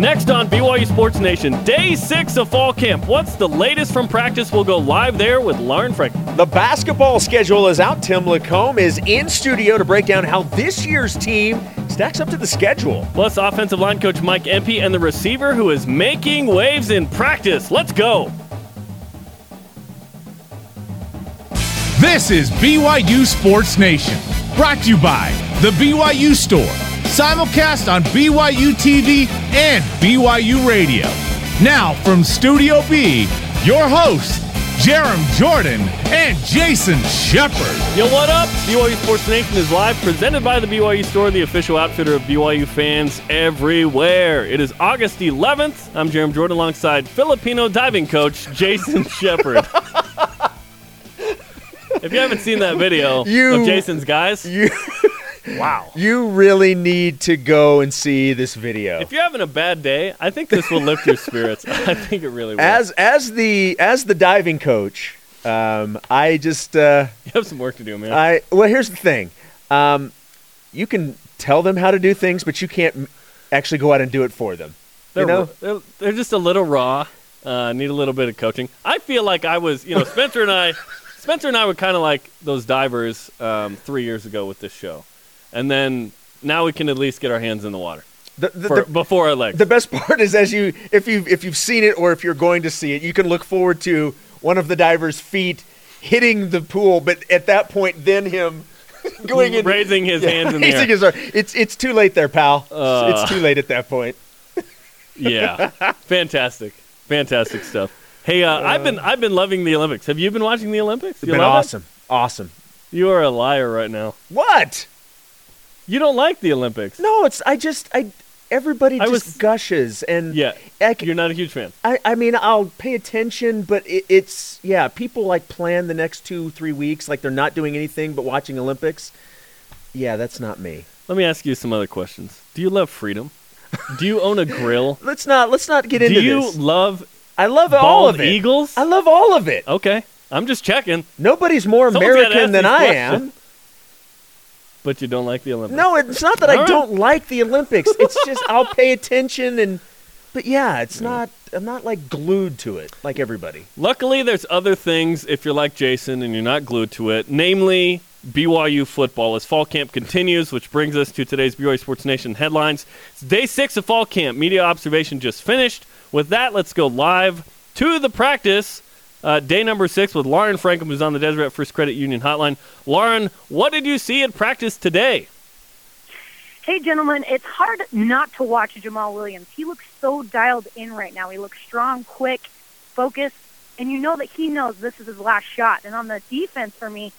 Next on BYU Sports Nation, day six of fall camp. What's the latest from practice? We'll go live there with Lauren Frank. The basketball schedule is out. Tim LaComb is in studio to break down how this year's team stacks up to the schedule. Plus, offensive line coach Mike Empey and the receiver who is making waves in practice. Let's go. This is BYU Sports Nation, brought to you by The BYU Store, simulcast on BYU TV and BYU Radio. Now, from Studio B, your hosts, Jarom Jordan and Jason Shepard. Yo, what up? BYU Sports Nation is live, presented by the BYU Store, the official outfitter of BYU fans everywhere. It is August 11th. I'm Jarom Jordan alongside Filipino diving coach Jason Shepard. if you haven't seen that video You- of Jason's guys, You, wow. you really need to go and see this video. If you're having a bad day, I think this will lift your spirits. I think it really will. As as the as the diving coach, um, I just uh, you have some work to do, man. I well here's the thing, um, you can tell them how to do things, but you can't actually go out and do it for them. They're, you know? they're, they're just a little raw. Uh, need a little bit of coaching. I feel like I was, you know, Spencer and I, Spencer and I were kind of like those divers um, three years ago with this show, and then now we can at least get our hands in the water The, the, for, the, before our legs. the best part is as you if you if you've seen it or if you're going to see it, you can look forward to one of the diver's feet hitting the pool, but at that point, then him going in raising his hands in the air. his arm. It's it's too late there, pal. Uh. it's too late at that point. yeah, fantastic, fantastic stuff. Hey, uh, I've been I've been loving the Olympics. Have you been watching the Olympics? It's You been love it? awesome, awesome. You are a liar right now. What? You don't like the Olympics. No, it's I just I everybody I just was- gushes and Yeah, I, you're not a huge fan. I, I mean I'll pay attention, but it, it's yeah. People like plan the next two three weeks like they're not doing anything but watching Olympics. Yeah, that's not me. Let me ask you some other questions. Do you love freedom? Do you own a grill? Let's not let's not get Do into Do you this. love I love all of it. eagles? I love all of it. Okay, I'm just checking. Nobody's more Someone's American than I questions. am. But you don't like the Olympics. No, it's not that I right. don't like the Olympics. It's just I'll pay attention and but yeah, it's not I'm not like glued to it like everybody. Luckily, there's other things if you're like Jason and you're not glued to it, namely BYU football as fall camp continues, which brings us to today's BYU Sports Nation headlines. It's day six of fall camp. Media observation just finished. With that, let's go live to the practice. Uh, day number six with Lauren Frankham, who's on the Deseret First Credit Union hotline. Lauren, what did you see at practice today? Hey, gentlemen, it's hard not to watch Jamal Williams. He looks so dialed in right now. He looks strong, quick, focused, and you know that he knows this is his last shot. And on the defense, for me,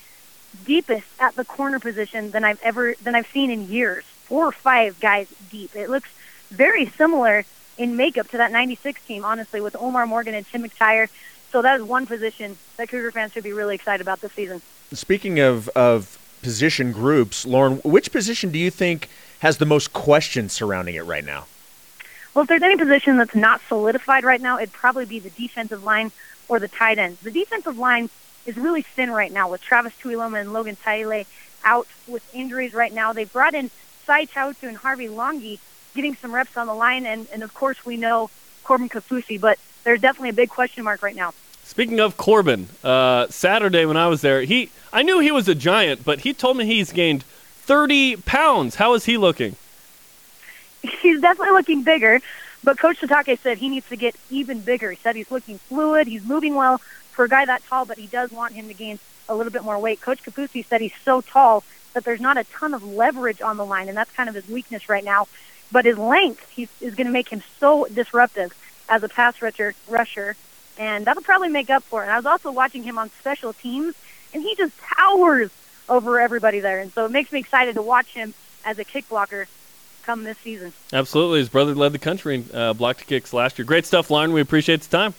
deepest at the corner position than I've ever than I've seen in years. Four or five guys deep. It looks very similar in makeup to that '96 team, honestly, with Omar Morgan and Tim McTyer. So that is one position that Cougar fans should be really excited about this season. Speaking of of position groups, Lauren, which position do you think has the most questions surrounding it right now? Well, if there's any position that's not solidified right now, it'd probably be the defensive line or the tight ends. The defensive line is really thin right now with Travis Tuiloma and Logan Taele out with injuries right now. They brought in Sai Chautu and Harvey Langi getting some reps on the line, and, and of course we know Corbin Kaufusi, but there's definitely a big question mark right now. Speaking of Corbin, uh, Saturday when I was there, he I knew he was a giant, but he told me he's gained 30 pounds. How is he looking? he's definitely looking bigger, but Coach Sitake said he needs to get even bigger. He said he's looking fluid, he's moving well for a guy that tall, but he does want him to gain a little bit more weight. Coach Kaufusi said he's so tall that there's not a ton of leverage on the line, and that's kind of his weakness right now. But his length he, is going to make him so disruptive as a pass rusher, rusher, and that'll probably make up for it. And I was also watching him on special teams, and he just towers over everybody there, and so it makes me excited to watch him as a kick blocker come this season. Absolutely. His brother led the country in uh, blocked kicks last year. Great stuff, Lauren. We appreciate the time.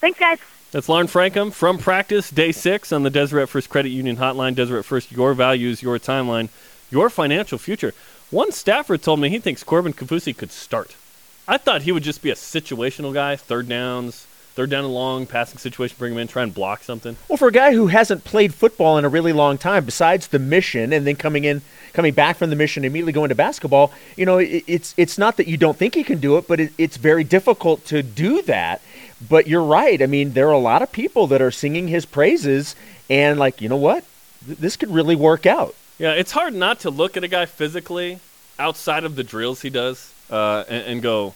Thanks, guys. That's Lauren Frankham from practice, day six on the Deseret First Credit Union hotline. Deseret First, your values, your timeline, your financial future. One staffer told me he thinks Corbin Kaufusi could start. I thought he would just be a situational guy, third downs, third down and long passing situation, bring him in, try and block something. Well, for a guy who hasn't played football in a really long time, besides the mission and then coming in, coming back from the mission, immediately going to basketball, you know, it, it's it's not that you don't think he can do it, but it, it's very difficult to do that. But you're right. I mean, there are a lot of people that are singing his praises, and like, you know what, Th- this could really work out. Yeah, it's hard not to look at a guy physically outside of the drills he does uh, and, and go,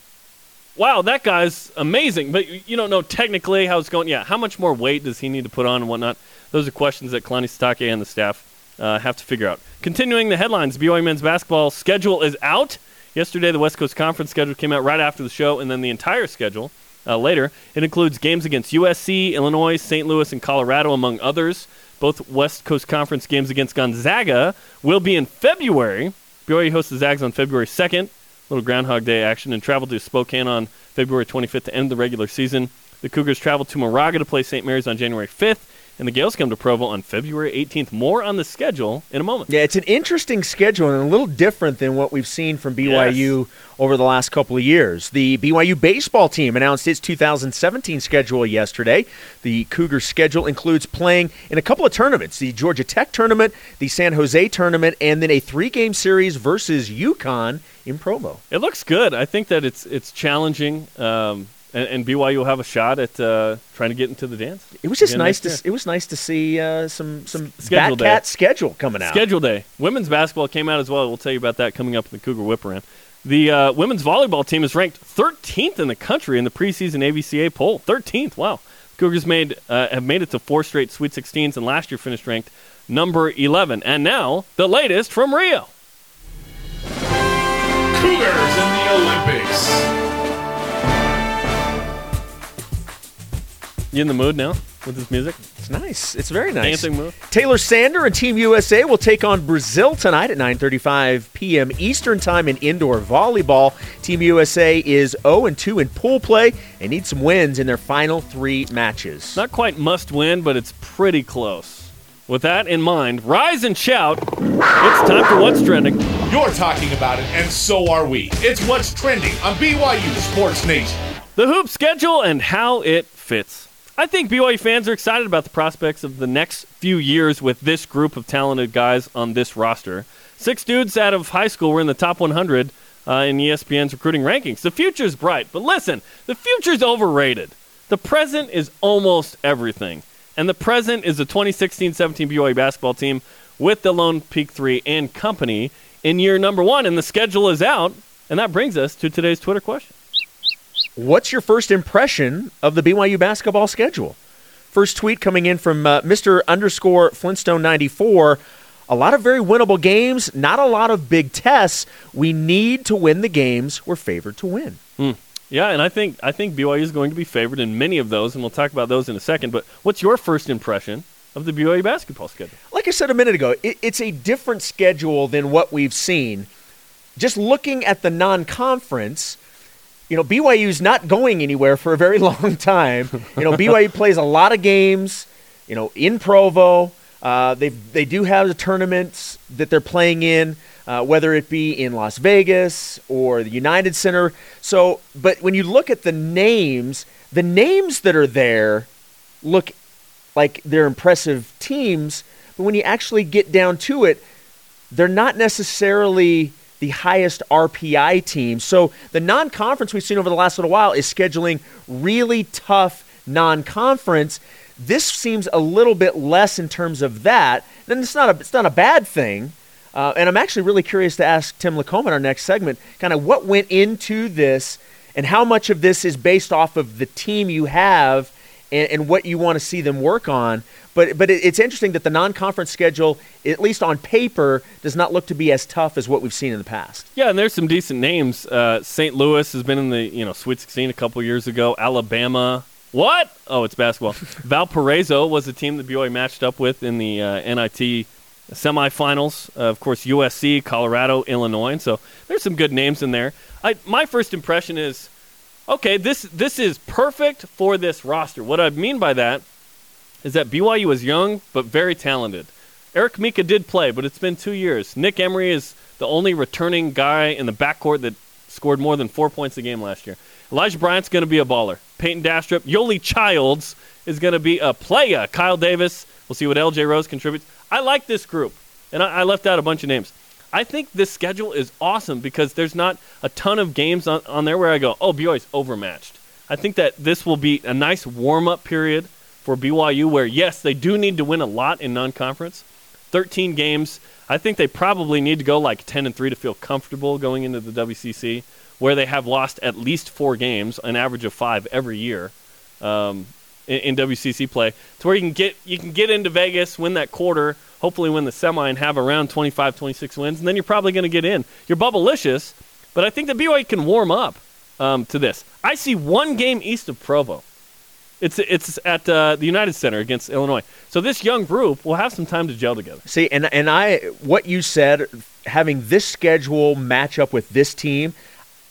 wow, that guy's amazing. But you don't know technically how it's going. Yeah, how much more weight does he need to put on and whatnot? Those are questions that Kalani Sitake and the staff uh, have to figure out. Continuing the headlines, BYU men's basketball schedule is out. Yesterday, the West Coast Conference schedule came out right after the show, and then the entire schedule uh, later. It includes games against USC, Illinois, St. Louis, and Colorado, among others. Both West Coast Conference games against Gonzaga will be in February. BYU hosts the Zags on February 2nd, little Groundhog Day action, and travel to Spokane on February 25th to end the regular season. The Cougars travel to Moraga to play St. Mary's on January 5th, and the Gaels come to Provo on February 18th. More on the schedule in a moment. Yeah, it's an interesting schedule and a little different than what we've seen from BYU over the last couple of years. The BYU baseball team announced its 2017 schedule yesterday. The Cougars schedule includes playing in a couple of tournaments the Georgia Tech tournament, the San Jose tournament, and then a three game series versus UConn in Provo. It looks good. I think that it's it's challenging, um, and, and BYU will have a shot at uh, trying to get into the dance. It was just nice to year. it was nice to see uh, some some schedule day. Batcat schedule coming out. Schedule day. Women's basketball came out as well. We'll tell you about that coming up in the Cougar Whip Around. The uh, women's volleyball team is ranked 13th in the country in the preseason AVCA poll. 13th. Wow. Cougars made uh, have made it to four straight Sweet 16s, and last year finished ranked number 11. And now the latest from Rio. Cougars in the Olympics. You in the mood now with this music? It's nice. It's very nice. Dancing move. Taylor Sander and Team USA will take on Brazil tonight at 9:35 p.m. Eastern Time in indoor volleyball. Team USA is 0 2 in pool play and needs some wins in their final 3 matches. Not quite must win, but it's pretty close. With that in mind, rise and shout. It's time for What's Trending. You're talking about it, and so are we. It's what's trending on BYU Sports Nation. The hoop schedule and how it fits. I think BYU fans are excited about the prospects of the next few years with this group of talented guys on this roster. Six dudes out of high school were in the top 100 uh, in ESPN's recruiting rankings. The future's bright, but listen, the future's overrated. The present is almost everything. And the present is the 2016 17 BYU basketball team with the Lone Peak 3 and company in year number one, and the schedule is out. And that brings us to today's Twitter question. What's your first impression of the BYU basketball schedule? First tweet coming in from uh, Mr. underscore Flintstone 94. A lot of very winnable games, not a lot of big tests. We need to win the games we're favored to win. Yeah, and I think I think BYU is going to be favored in many of those, and we'll talk about those in a second. But what's your first impression of the BYU basketball schedule? Like I said a minute ago, it, it's a different schedule than what we've seen. Just looking at the non conference, you know, BYU's not going anywhere for a very long time. You know, BYU plays a lot of games, you know, in Provo. Uh, they they do have the tournaments that they're playing in, uh, whether it be in Las Vegas or the United Center. So, but when you look at the names, the names that are there look like they're impressive teams, but when you actually get down to it, they're not necessarily the highest RPI team. So the non-conference we've seen over the last little while is scheduling really tough non-conference. This seems a little bit less in terms of that. Then it's not a it's not a bad thing. Uh, and I'm actually really curious to ask Tim LaComb in our next segment, kind of what went into this, and how much of this is based off of the team you have and, and what you want to see them work on. But but it, it's interesting that the non-conference schedule, at least on paper, does not look to be as tough as what we've seen in the past. Yeah, and there's some decent names. Uh, St. Louis has been in the you know Sweet 16 a couple years ago. Alabama. What? Oh, it's basketball. Valparaiso was the team that BYU matched up with in the uh, NIT semifinals. Uh, of course, USC, Colorado, Illinois. And so there's some good names in there. I, my first impression is, okay, this this is perfect for this roster. What I mean by that is that BYU is young but very talented. Eric Mika did play, but it's been two years. Nick Emery is the only returning guy in the backcourt that scored more than four points a game last year. Elijah Bryant's going to be a baller. Payton Dastrup. Yoli Childs is going to be a playa. Kyle Davis. We'll see what LJ Rose contributes. I like this group, and I, I left out a bunch of names. I think this schedule is awesome because there's not a ton of games on, on there where I go, oh, BYU's overmatched. I think that this will be a nice warm up period for BYU where, yes, they do need to win a lot in non conference. 13 games. I think they probably need to go like 10 and 3 to feel comfortable going into the WCC, where they have lost at least four games, an average of five every year. Um, in, WCC play, to where you can get you can get into Vegas, win that quarter, hopefully win the semi, and have around 25, 26 wins, and then you're probably going to get in. You're bubblicious, but I think that BYU can warm up um, to this. I see one game east of Provo. It's it's at uh, the United Center against Illinois. So this young group will have some time to gel together. See, and and I what you said, having this schedule match up with this team,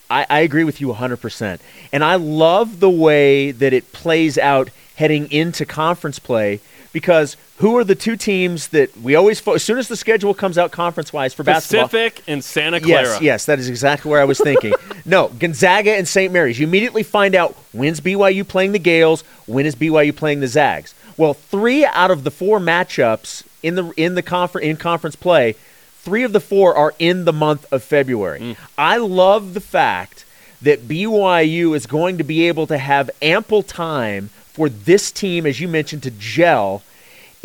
I, I agree with you 100%. And I love the way that it plays out heading into conference play because who are the two teams that we always fo- as soon as the schedule comes out conference wise for basketball Pacific and Santa Clara. Yes, yes, that is exactly where I was thinking. no, Gonzaga and St. Mary's. You immediately find out when's BYU playing the Gaels, when is BYU playing the Zags. Well, three out of the four matchups in the in the confer- in conference play, three of the four are in the month of February. Mm. I love the fact that BYU is going to be able to have ample time for this team, as you mentioned, to gel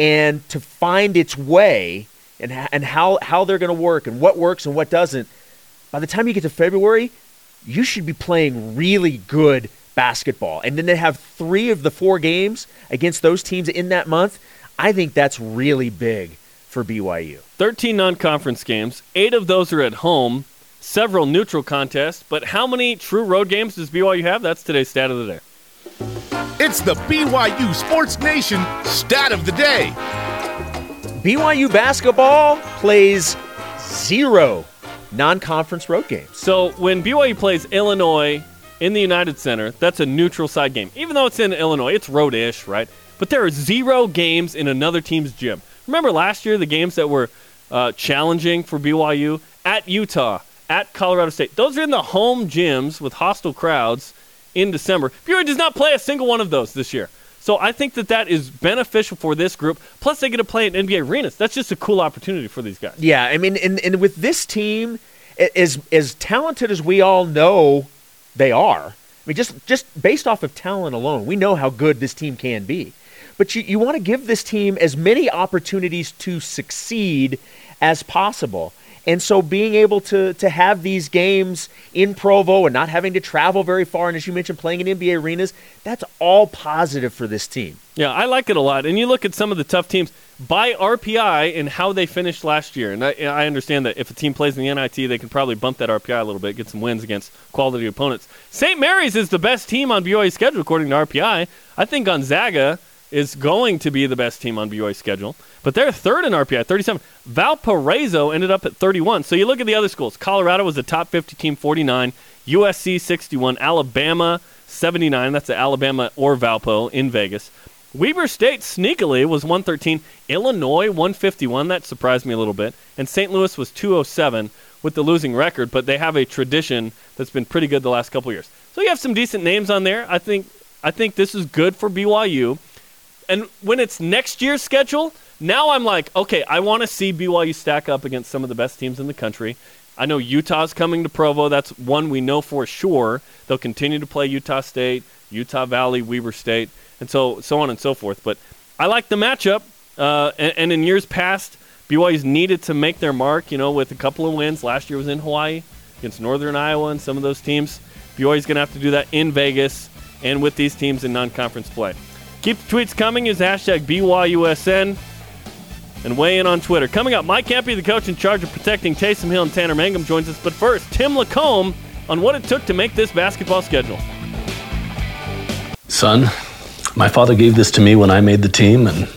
and to find its way and, and how, how they're going to work and what works and what doesn't. By the time you get to February, you should be playing really good basketball. And then to have three of the four games against those teams in that month, I think that's really big for BYU. 13 non conference games. Eight of those are at home, several neutral contests. But how many true road games does BYU have? That's today's stat of the day. It's the BYU Sports Nation stat of the day. BYU basketball plays zero non conference road games. So when BYU plays Illinois in the United Center, that's a neutral side game. Even though it's in Illinois, it's road ish, right? But there are zero games in another team's gym. Remember last year, the games that were uh, challenging for BYU at Utah, at Colorado State? Those are in the home gyms with hostile crowds in December. BYU does not play a single one of those this year. So I think that that is beneficial for this group. Plus, they get to play at NBA arenas. That's just a cool opportunity for these guys. Yeah, I mean, and, and with this team, as as talented as we all know they are, I mean, just just based off of talent alone, we know how good this team can be. But you, you want to give this team as many opportunities to succeed as possible. And so being able to to have these games in Provo and not having to travel very far, and as you mentioned, playing in NBA arenas, that's all positive for this team. Yeah, I like it a lot. And you look at some of the tough teams by RPI and how they finished last year. And I, I understand that if a team plays in the NIT, they can probably bump that RPI a little bit, get some wins against quality opponents. St. Mary's is the best team on BYU's schedule according to RPI. I think Gonzaga is going to be the best team on BYU's schedule. But they're third in RPI, 37. Valparaiso ended up at 31. So you look at the other schools. Colorado was the top 50 team, 49. USC, 61. Alabama, 79. That's the Alabama or Valpo in Vegas. Weber State sneakily was 113. Illinois, 151. That surprised me a little bit. And St. Louis was 207 with the losing record, but they have a tradition that's been pretty good the last couple years. So you have some decent names on there. I think I think this is good for BYU. And when it's next year's schedule, now I'm like, okay, I want to see BYU stack up against some of the best teams in the country. I know Utah's coming to Provo. That's one we know for sure. They'll continue to play Utah State, Utah Valley, Weber State, and so so on and so forth. But I like the matchup. Uh, and, and in years past, BYU's needed to make their mark. You know, with a couple of wins. Last year was in Hawaii against Northern Iowa and some of those teams. BYU's going to have to do that in Vegas and with these teams in non-conference play. Keep the tweets coming. Use hashtag BYUSN and weigh in on Twitter. Coming up, Mike Empey, the coach in charge of protecting Taysom Hill and Tanner Mangum, joins us. But first, Tim LaComb on what it took to make this basketball schedule. Son, my father gave this to me when I made the team, and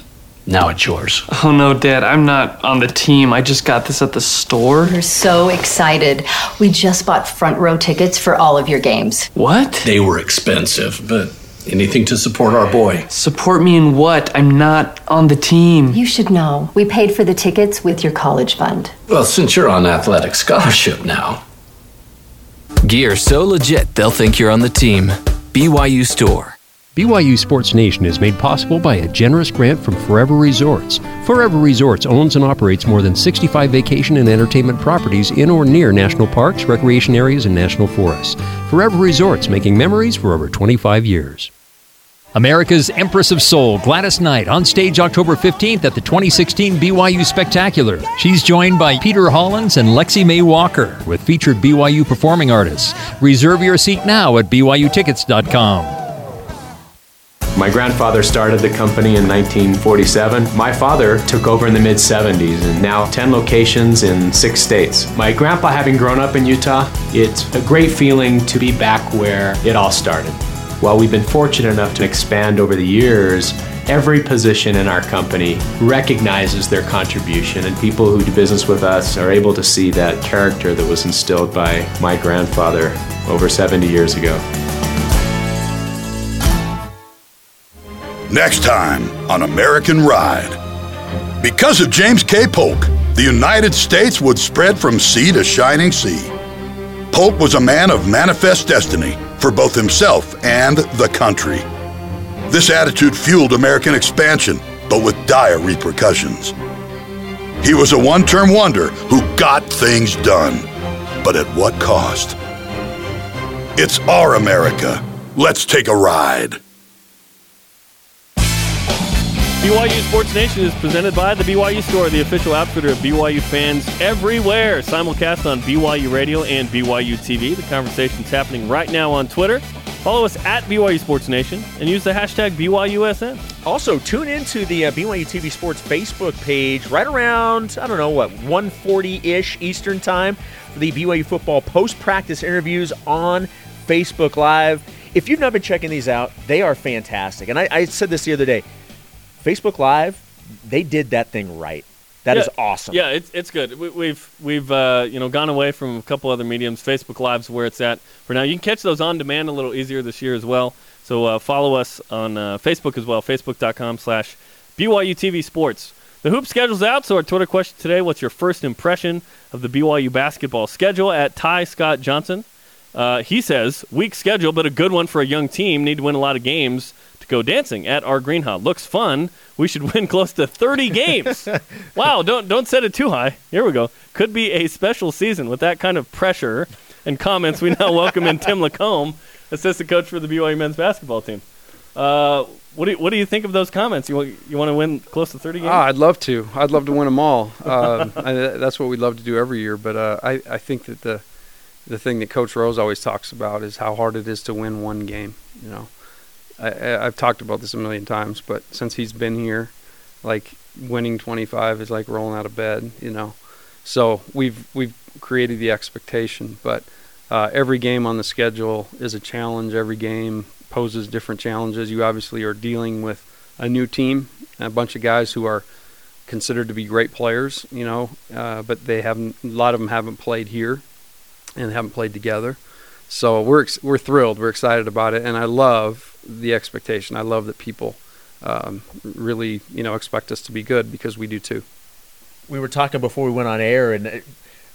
now it's yours. Oh no, Dad, I'm not on the team. I just got this at the store. We're so excited. We just bought front row tickets for all of your games. What? They were expensive, but anything to support our boy. Support me in what? I'm not on the team. You should know. We paid for the tickets with your college fund. Well, since you're on athletic scholarship now, Gear so legit they'll think you're on the team. BYU Store. BYU Sports Nation is made possible by a generous grant from Forever Resorts. Forever Resorts owns and operates more than 65 vacation and entertainment properties in or near national parks, recreation areas, and national forests. Forever Resorts, making memories for over 25 years. America's Empress of Soul, Gladys Knight, on stage October 15th at the 2016 BYU Spectacular. She's joined by Peter Hollens and Lexi May Walker with featured BYU performing artists. Reserve your seat now at BYUtickets.com. My grandfather started the company in 1947. My father took over in the mid 70s and now 10 locations in six states. My grandpa, having grown up in Utah, it's a great feeling to be back where it all started. While we've been fortunate enough to expand over the years, every position in our company recognizes their contribution, and people who do business with us are able to see that character that was instilled by my grandfather over 70 years ago. Next time on American Ride. Because of James K. Polk, the United States would spread from sea to shining sea. Polk was a man of manifest destiny for both himself and the country. This attitude fueled American expansion, but with dire repercussions. He was a one term wonder who got things done, but at what cost? It's our America. Let's take a ride. BYU Sports Nation is presented by the BYU Store, the official outfitter of BYU fans everywhere. Simulcast on BYU Radio and BYU TV. The conversation's happening right now on Twitter. Follow us at BYU Sports Nation and use the hashtag BYUSN. Also, tune into the uh, BYU TV Sports Facebook page right around, I don't know, what, 140-ish Eastern Time for the BYU football post-practice interviews on Facebook Live. If you've not been checking these out, they are fantastic. And I, I said this the other day. Facebook Live, they did that thing right. That yeah, is awesome. Yeah, it's, it's good. We, we've we've uh, you know gone away from a couple other mediums. Facebook Live's where it's at for now. You can catch those on demand a little easier this year as well. So uh, follow us on uh, Facebook as well. Facebook.com slash BYU TV Sports. The hoop schedule's out, so our Twitter question today: What's your first impression of the BYU basketball schedule? At Ty Scott Johnson, uh, he says weak schedule, but a good one for a young team. Need to win a lot of games to go dancing at our greenhouse. Looks fun. We should win close to 30 games. wow, don't don't set it too high. Here we go. Could be a special season with that kind of pressure and comments. We now welcome in Tim LaComb, assistant coach for the BYU men's basketball team. Uh, what do you, what do you think of those comments? You want you want to win close to 30 games? Ah, I'd love to. I'd love to win them all. Uh, I, that's what we'd love to do every year. But uh, I I think that the the thing that Coach Rose always talks about is how hard it is to win one game. You know, I, have talked about this a million times, but since he's been here, like winning 25 is like rolling out of bed, you know. So we've we've created the expectation, but uh, every game on the schedule is a challenge. Every game poses different challenges. You obviously are dealing with a new team, a bunch of guys who are considered to be great players, you know, uh, but they haven't. A lot of them haven't played here, and haven't played together. So we're we're thrilled. We're excited about it, and I love the expectation. I love that people um, really, you know, expect us to be good because we do too. We were talking before we went on air, and uh,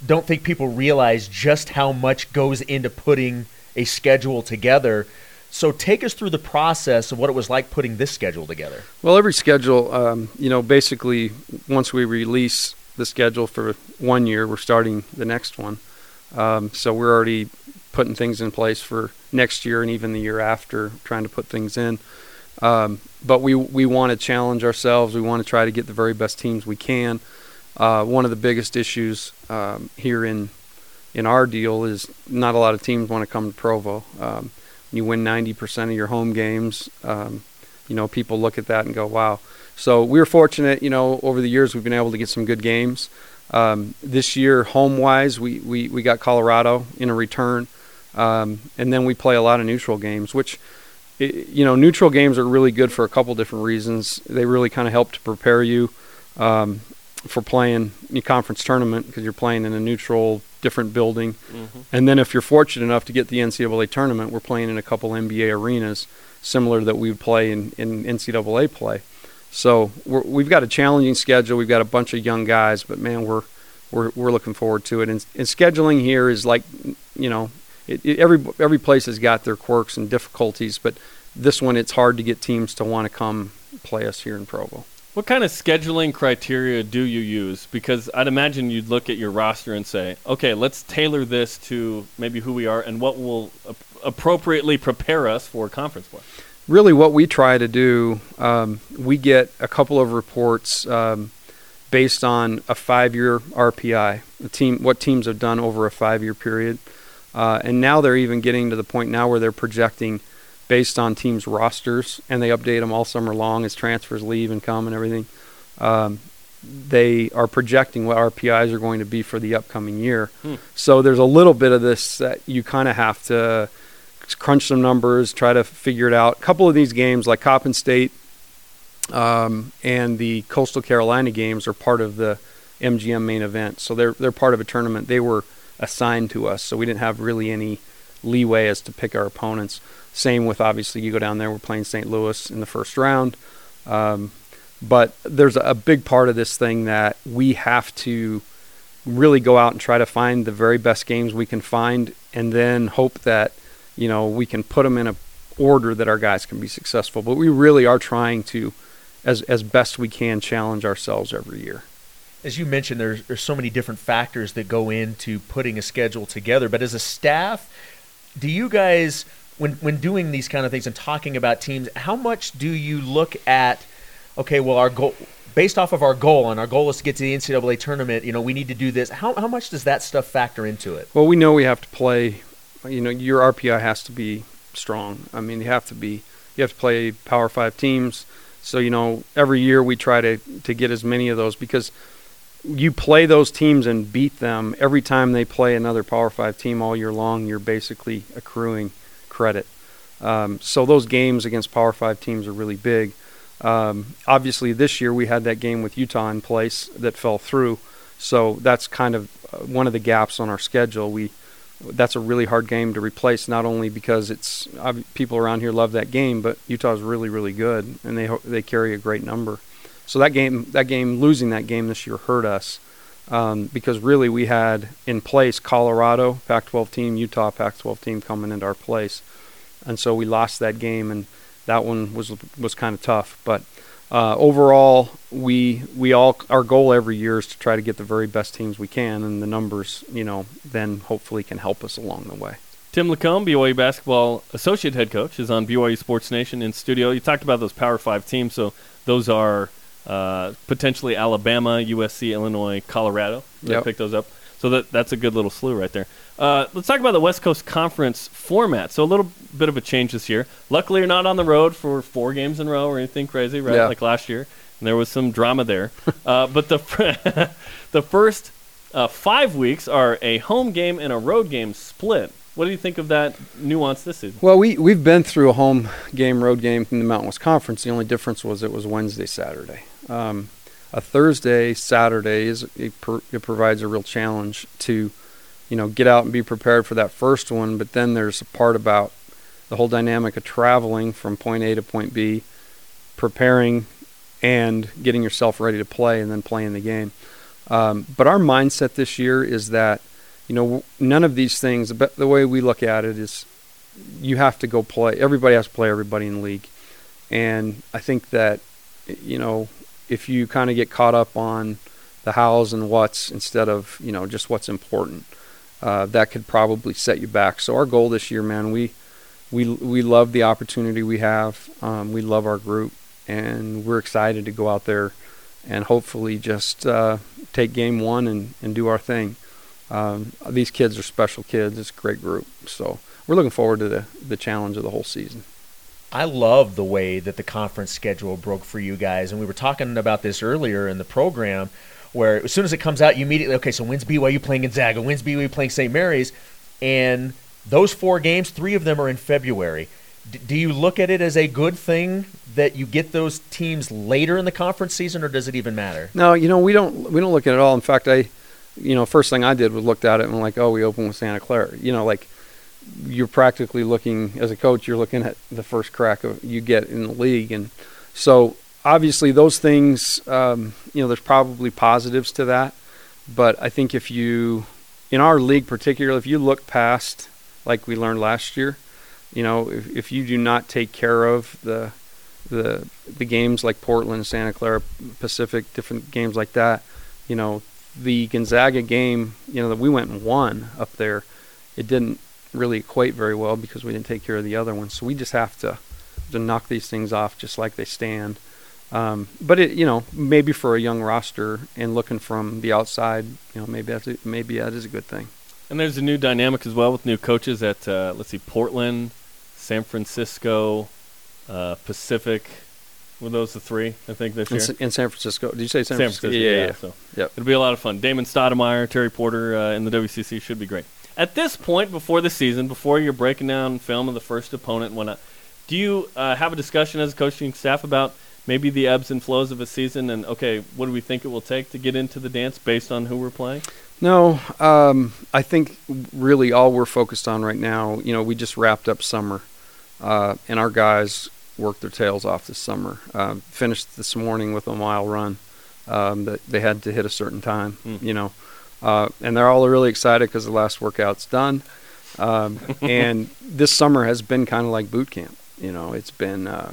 don't think people realize just how much goes into putting a schedule together. So take us through the process of what it was like putting this schedule together. Well, every schedule, um, you know, basically once we release the schedule for one year, we're starting the next one. Um, so we're already putting things in place for next year and even the year after, trying to put things in. Um, but we we want to challenge ourselves. We want to try to get the very best teams we can. Uh, one of the biggest issues um, here in in our deal is not a lot of teams want to come to Provo. Um, you win 90% of your home games. Um, you know, people look at that and go, "Wow." So we're fortunate. You know, over the years we've been able to get some good games. Um, this year, home wise, we, we, we got Colorado in a return. Um, and then we play a lot of neutral games, which, you know, neutral games are really good for a couple different reasons. They really kind of help to prepare you um, for playing your conference tournament because you're playing in a neutral, different building. Mm-hmm. And then if you're fortunate enough to get the NCAA tournament, we're playing in a couple NBA arenas similar that we would play in, in NCAA play. So we have got a challenging schedule. We've got a bunch of young guys, but man, we're we're we're looking forward to it. And, and scheduling here is like, you know, it, it, every every place has got their quirks and difficulties, but this one it's hard to get teams to want to come play us here in Provo. What kind of scheduling criteria do you use? Because I'd imagine you'd look at your roster and say, okay, let's tailor this to maybe who we are and what will ap- appropriately prepare us for conference play. Really, what we try to do, um, we get a couple of reports um, based on a five-year RPI, team, what teams have done over a five-year period, uh, and now they're even getting to the point now where they're projecting based on teams' rosters, and they update them all summer long as transfers leave and come and everything. Um, they are projecting what RPIs are going to be for the upcoming year. Hmm. So there's a little bit of this that you kind of have to crunch some numbers, try to figure it out. A couple of these games, like Coppin State um, and the Coastal Carolina games, are part of the MGM main event. So they're they're part of a tournament. They were assigned to us, so we didn't have really any leeway as to pick our opponents. Same with obviously you go down there, we're playing St. Louis in the first round. Um, but there's a big part of this thing that we have to really go out and try to find the very best games we can find, and then hope that you know we can put them in a order that our guys can be successful. But we really are trying to, as as best we can, challenge ourselves every year. As you mentioned, there's there's so many different factors that go into putting a schedule together. But as a staff, do you guys, when when doing these kind of things and talking about teams, how much do you look at? Okay, well, our goal, based off of our goal, and our goal is to get to the NCAA tournament. You know, we need to do this. How how much does that stuff factor into it? Well, we know we have to play. You know, your RPI has to be strong. I mean, you have to be. You have to play Power Five teams. So you know, every year we try to to get as many of those because you play those teams and beat them every time they play another Power Five team all year long. You're basically accruing credit. Um, so those games against Power Five teams are really big. Um, obviously, this year we had that game with Utah in place that fell through, so that's kind of uh, one of the gaps on our schedule. We that's a really hard game to replace, not only because it's people around here love that game, but Utah's really really good and they they carry a great number. So that game that game losing that game this year hurt us. Um, because really we had in place Colorado Pac-12 team, Utah Pac-12 team coming into our place, and so we lost that game, and that one was was kind of tough. But uh, overall, we we all our goal every year is to try to get the very best teams we can, and the numbers, you know, then hopefully can help us along the way. Tim LaComb, BYU basketball associate head coach, is on BYU Sports Nation in studio. You talked about those Power Five teams, so those are uh, potentially Alabama, USC, Illinois, Colorado. They Yep. pick those up. So that that's a good little slew right there. Uh, let's talk about the West Coast Conference format. So a little bit of a change this year. Luckily, you're not on the road for four games in a row or anything crazy, right? Yeah. Like last year, and there was some drama there. uh, but the the first uh, five weeks are a home game and a road game split. What do you think of that nuance this season? Well, we we've been through a home game, road game in the Mountain West Conference. The only difference was it was Wednesday, Saturday. Um, a Thursday, Saturday is it, it provides a real challenge to, you know, get out and be prepared for that first one. But then there's a part about the whole dynamic of traveling from point A to point B, preparing, and getting yourself ready to play, and then playing the game. Um, but our mindset this year is that, you know, none of these things. but the way we look at it is, you have to go play. Everybody has to play everybody in the league, and I think that, you know, if you kind of get caught up on the hows and whats instead of you know just what's important, uh, that could probably set you back. So our goal this year, man, we we we love the opportunity we have. Um, we love our group, and we're excited to go out there and hopefully just uh, take game one and, and do our thing. Um, these kids are special kids. It's a great group. So we're looking forward to the, the challenge of the whole season. I love the way that the conference schedule broke for you guys, and we were talking about this earlier in the program, where as soon as it comes out, you immediately okay. So when's BYU playing Gonzaga? When's BYU playing St. Mary's? And those four games, three of them are in February. D- do you look at it as a good thing that you get those teams later in the conference season, or does it even matter? No, you know we don't we don't look at it at all. In fact, I, you know, first thing I did was looked at it and like, oh, we open with Santa Clara. You know, like you're practically looking as a coach, you're looking at the first crack of, you get in the league, and so obviously those things, um, you know, there's probably positives to that, but I think if you, in our league particularly, if you look past like we learned last year, you know, if, if you do not take care of the the the games like Portland, Santa Clara, Pacific, different games like that, you know, the Gonzaga game, you know, that we went and won up there, it didn't really equate very well because we didn't take care of the other ones. So we just have to to knock these things off just like they stand. Um, but it, you know, maybe for a young roster and looking from the outside, you know, maybe that's a, maybe that is a good thing. And there's a new dynamic as well with new coaches at uh, let's see, Portland, San Francisco, uh, Pacific. Were those the three? I think this in, year. in San Francisco. Did you say San, San Francisco? Francisco, Yeah, yeah. So Yep. it'll be a lot of fun. Damon Stoudemire, Terry Porter uh, in the WCC should be great. At this point, before the season, before you're breaking down film of the first opponent whatnot, do you uh, have a discussion as a coaching staff about maybe the ebbs and flows of a season and okay, what do we think it will take to get into the dance based on who we're playing? No, um, I think really all we're focused on right now, you know, we just wrapped up summer, uh, and our guys worked their tails off this summer. Um, finished this morning with a mile run um, that they had to hit a certain time, Mm. you know, uh, and they're all really excited because the last workout's done. Um, and this summer has been kind of like boot camp. You know, it's been uh,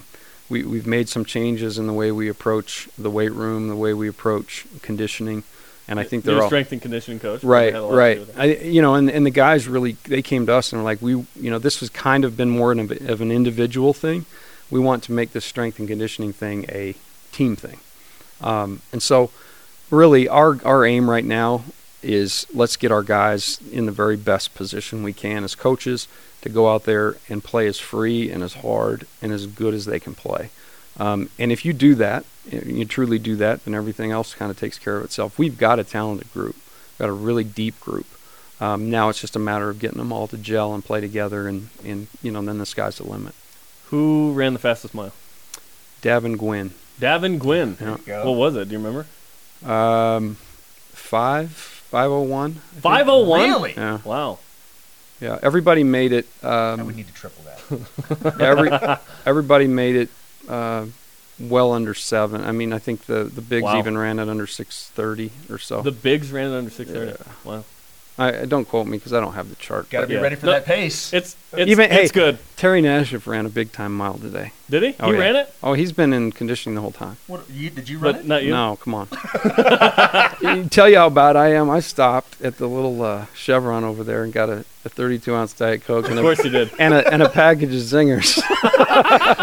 we we've made some changes in the way we approach the weight room, the way we approach conditioning, and I think they're all strength and conditioning coach. Right, Had a lot to right. I, you know, and, and the guys really they came to us and were like, we, you know, this has kind of been more of, of an individual thing. We want to make this strength and conditioning thing a team thing, um, and so really our our aim right now is let's get our guys in the very best position we can as coaches to go out there and play as free and as hard and as good as they can play. Um, and if you do that, if you truly do that, then everything else kind of takes care of itself. We've got a talented group, We've got a really deep group. Um, now it's just a matter of getting them all to gel and play together, and, and you know then the sky's the limit. Who ran the fastest mile? Davin Guinn. Davin Guinn. Yeah. What was it? Do you remember? Um, five five oh one. 501? Really? Yeah. Wow. Yeah. Everybody made it. Um, we need to triple that. every everybody made it uh, well under seven. I mean, I think the the bigs Wow. even ran it under six thirty or so. The bigs ran it under 630. Yeah. Wow. I, I don't quote me because I don't have the chart. Got to be Yeah. ready for No, that pace. It's it's, even it's hey, good. Terry Nashif ran a big time mile today. Did he? Oh, he yeah. ran it? Oh, he's been in conditioning the whole time. What, you, did you run But it? not you. No, come on. Tell you how bad I am. I stopped at the little uh, Chevron over there and got a, a 32 ounce Diet Coke and Of a, course you did. and a and a package of zingers.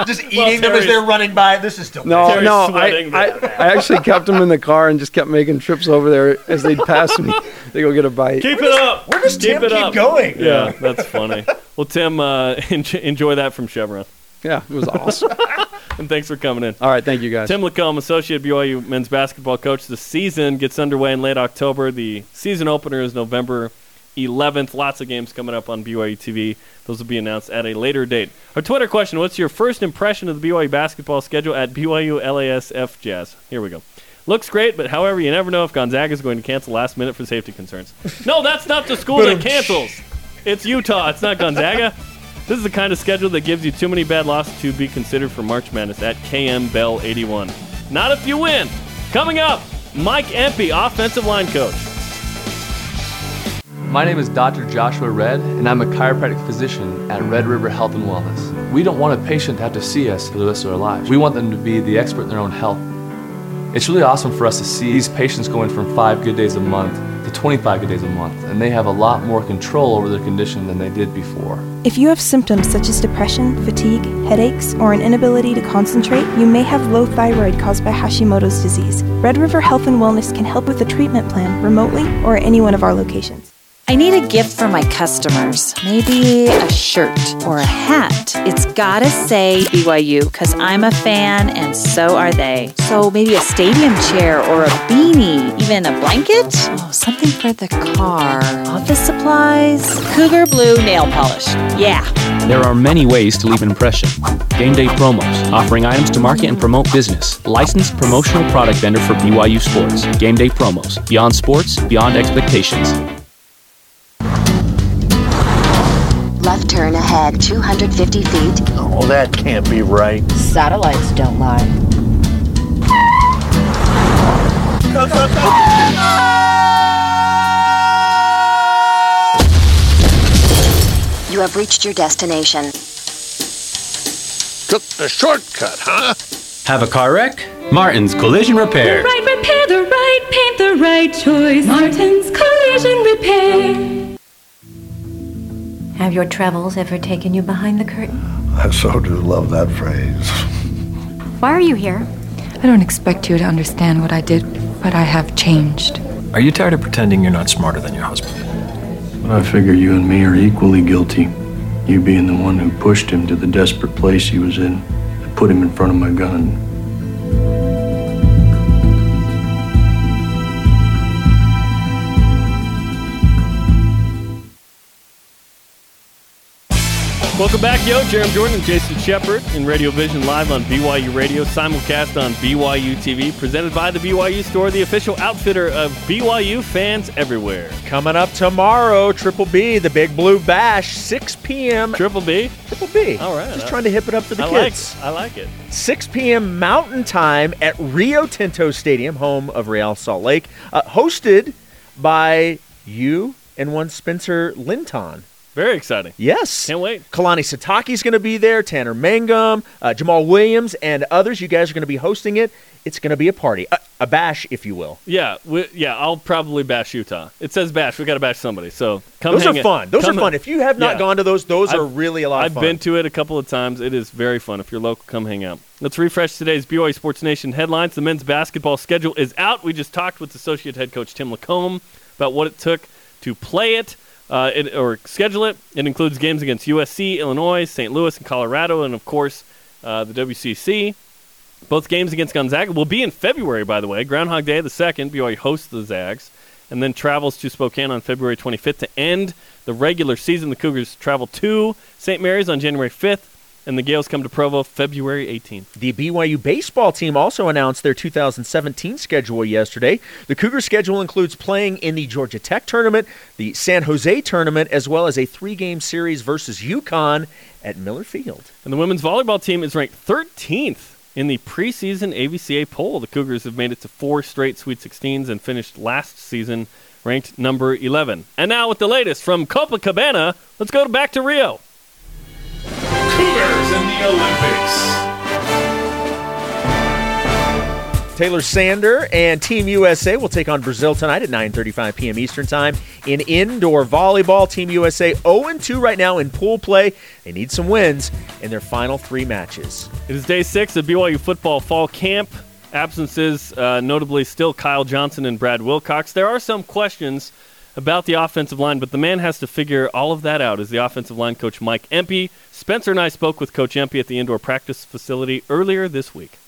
Just eating them as they're running by. This is still No, Terry's no, I. I, I actually kept them in the car and just kept making trips over there as they'd pass me. They go get a bite. Keep it up. Where does keep Tim it keep up. going? Yeah, that's funny. Well, Tim, uh, enjoy, enjoy that from Chevron. Yeah, it was awesome. And thanks for coming in. All right, thank you guys. Tim LaComb, associate BYU men's basketball coach. The season gets underway in late October. The season opener is November 11th. Lots of games coming up on BYU TV. Those will be announced at a later date. Our Twitter question What's your first impression of the BYU basketball schedule at BYU LASF Jazz? Here we go. Looks great, but however, you never know if Gonzaga is going to cancel last minute for safety concerns. No, that's not the school that cancels. It's Utah. It's not Gonzaga. This is the kind of schedule that gives you too many bad losses to be considered for March Madness at KM Bell 81. Not if you win. Coming up, Mike Empey, offensive line coach. My name is Dr. Joshua Red, and I'm a chiropractic physician at Red River Health and Wellness. We don't want a patient to have to see us for the rest of their lives. We want them to be the expert in their own health. It's really awesome for us to see these patients going from five good days a month to 25 good days a month, and they have a lot more control over their condition than they did before. If you have symptoms such as depression, fatigue, headaches, or an inability to concentrate, you may have low thyroid caused by Hashimoto's disease. Red River Health and Wellness can help with a treatment plan remotely or at any one of our locations. I need a gift for my customers. Maybe a shirt or a hat. It's gotta say BYU because I'm a fan and so are they. So maybe a stadium chair or a beanie, even a blanket? Oh, something for the car. Office supplies? Cougar blue nail polish. Yeah. There are many ways to leave an impression. Game Day Promos, offering items to market and promote business. Licensed promotional product vendor for BYU Sports. Game Day Promos, beyond sports, beyond expectations. Left turn ahead 250 feet. Oh, that can't be right. Satellites don't lie. You have reached your destination. took the shortcut, huh? Have a car wreck? Martin's Collision Repair. The right repair, the right paint, the right choice. Martin's Collision Repair. Have your travels ever taken you behind the curtain? I so do love that phrase. Why are you here? I don't expect you to understand what I did, but I have changed. Are you tired of pretending you're not smarter than your husband? I figure you and me are equally guilty. You being the one who pushed him to the desperate place he was in, and put him in front of my gun. Welcome back, yo. Jarom Jordan and Jason Shepard in Radio Vision live on BYU Radio, simulcast on BYU TV, presented by the BYU Store, the official outfitter of BYU fans everywhere. Coming up tomorrow, Triple B, the Big Blue Bash, 6 p.m. Triple B? Triple B. All right. Just trying to hip it up for the I kids. Like, I like it. 6 p.m. Mountain Time at Rio Tinto Stadium, home of Real Salt Lake, uh, hosted by you and one Spencer Linton. Very exciting. Yes. Can't wait. Kalani Sitake's going to be there, Tanner Mangum, uh, Jamaal Williams, and others. You guys are going to be hosting it. It's going to be a party, a, a bash, if you will. Yeah, we, yeah. I'll probably bash Utah. It says bash. We got to bash somebody. So come. Those are it- fun. Those come are fun. If you have not Yeah. gone to those, those are I've- really a lot I've of fun. been to it a couple of times. It is very fun. If you're local, come hang out. Let's refresh today's BYU Sports Nation headlines. The men's basketball schedule is out. We just talked with Associate Head Coach Tim LaComb about what it took to play it. Uh, it, or schedule it. It includes games against USC, Illinois, St. Louis, and Colorado, and of course uh, the WCC. Both games against Gonzaga will be in February, by the way. Groundhog Day, the second, BYU hosts the Zags, and then travels to Spokane on February 25th to end the regular season. The Cougars travel to St. Mary's on January 5th, and the Gaels come to Provo February 18th. The BYU baseball team also announced their 2017 schedule yesterday. The Cougar schedule includes playing in the Georgia Tech tournament, the San Jose tournament, as well as a three-game series versus UConn at Miller Field. And the women's volleyball team is ranked 13th in the preseason AVCA poll. The Cougars have made it to four straight Sweet 16s and finished last season ranked number 11. And now with the latest from Copacabana, let's go back to Rio. Cougars in the Olympics. Taylor Sander and Team USA will take on Brazil tonight at 9:35 p.m. Eastern Time in indoor volleyball. Team USA 0-2 right now in pool play. They need some wins in their final three matches. It is day six of BYU football fall camp. Absences, uh, notably still Kyle Johnson and Brad Wilcox. There are some questions about the offensive line, but the man has to figure all of that out. Is the offensive line coach Mike Empey? Spencer and I spoke with Coach Empey at the indoor practice facility earlier this week.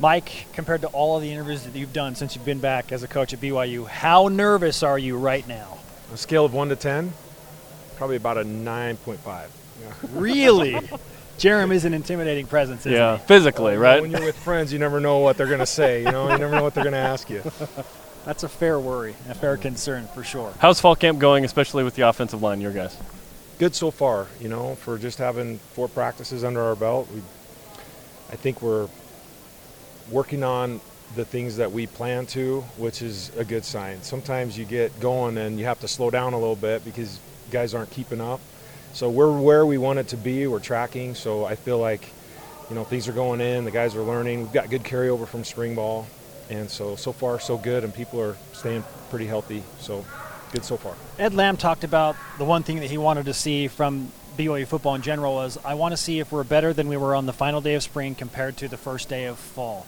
Mike, compared to all of the interviews that you've done since you've been back as a coach at BYU, how nervous are you right now? On a scale of 1 to 10, probably about a 9.5. Yeah. Really? Jarom is an intimidating presence, isn't Yeah, he? physically, right? When you're with friends, you never know what they're going to say. You know, you never know what they're going to ask you. That's a fair worry, and a fair concern for sure. How's fall camp going, especially with the offensive line, your guys? Good so far, you know, for just having four practices under our belt. We, I think we're working on the things that we plan to, which is a good sign. Sometimes you get going and you have to slow down a little bit because guys aren't keeping up. So we're where we want it to be. We're tracking. So I feel like, you know, things are going in. The guys are learning. We've got good carryover from spring ball, and so so far so good. And people are staying pretty healthy. So good so far. Ed Lamb talked about the one thing that he wanted to see from BYU football in general was I want to see if we're better than we were on the final day of spring compared to the first day of fall.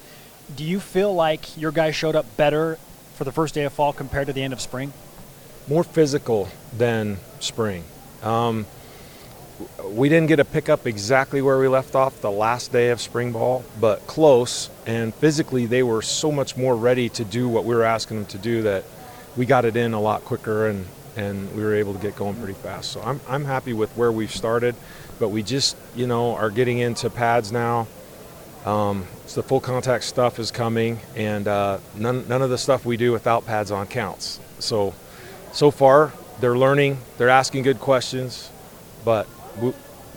Do you feel like your guys showed up better for the first day of fall compared to the end of spring? more physical than spring. Um, we didn't get to pick up exactly where we left off the last day of spring ball, but close. And physically, they were so much more ready to do what we were asking them to do that we got it in a lot quicker and, and we were able to get going pretty fast. So I'm, I'm happy with where we've started, but we just, you know, are getting into pads now. Um, so the full contact stuff is coming, and uh, none, none of the stuff we do without pads on counts. So, so far, they're learning, they're asking good questions, but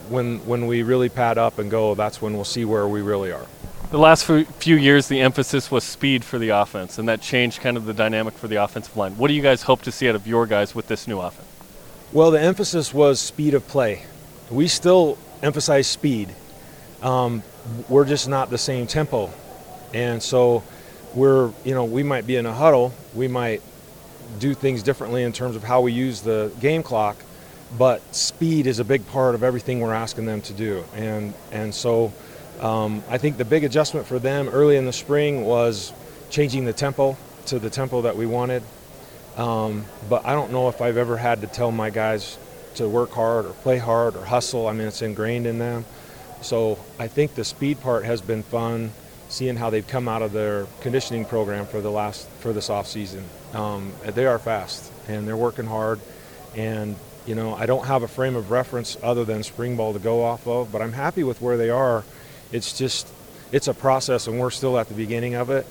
when, when we really pad up and go, that's when we'll see where we really are. The last few few years, the emphasis was speed for the offense, and that changed kind of the dynamic for the offensive line. What do you guys hope to see out of your guys with this new offense? Well, the emphasis was speed of play. We still emphasize speed, um, we're just not the same tempo, and so we're you know we might be in a huddle, we might do things differently in terms of how we use the game clock, but speed is a big part of everything we're asking them to do, and and so um, I think the big adjustment for them early in the spring was changing the tempo to the tempo that we wanted. Um, but I don't know if I've ever had to tell my guys to work hard or play hard or hustle. I mean, it's ingrained in them. So I think the speed part has been fun, seeing how they've come out of their conditioning program for the last for this off season. Um, they are fast and they're working hard, and you know I don't have a frame of reference other than spring ball to go off of, but I'm happy with where they are. It's just it's a process, and we're still at the beginning of it.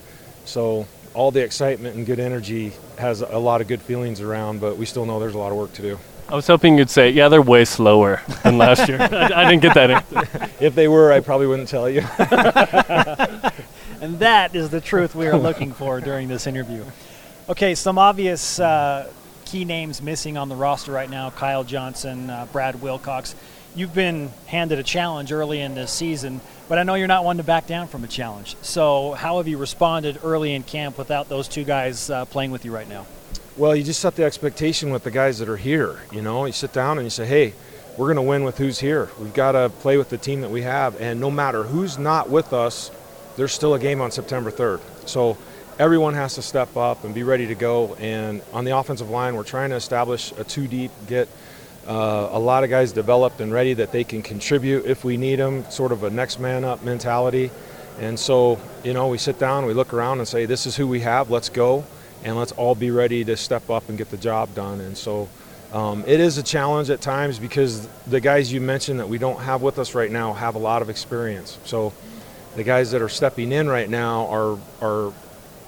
So all the excitement and good energy has a lot of good feelings around, but we still know there's a lot of work to do. I was hoping you'd say, yeah, they're way slower than last year. I, I didn't get that. answer. if they were, I probably wouldn't tell you. and that is the truth we are looking for during this interview. Okay, some obvious uh, key names missing on the roster right now Kyle Johnson, uh, Brad Wilcox. You've been handed a challenge early in this season, but I know you're not one to back down from a challenge. So, how have you responded early in camp without those two guys uh, playing with you right now? Well, you just set the expectation with the guys that are here. You know, you sit down and you say, hey, we're going to win with who's here. We've got to play with the team that we have. And no matter who's not with us, there's still a game on September 3rd. So everyone has to step up and be ready to go. And on the offensive line, we're trying to establish a two deep, get uh, a lot of guys developed and ready that they can contribute if we need them, sort of a next man up mentality. And so, you know, we sit down, we look around and say, this is who we have, let's go, and let's all be ready to step up and get the job done. And so um, it is a challenge at times because the guys you mentioned that we don't have with us right now have a lot of experience. So the guys that are stepping in right now are, are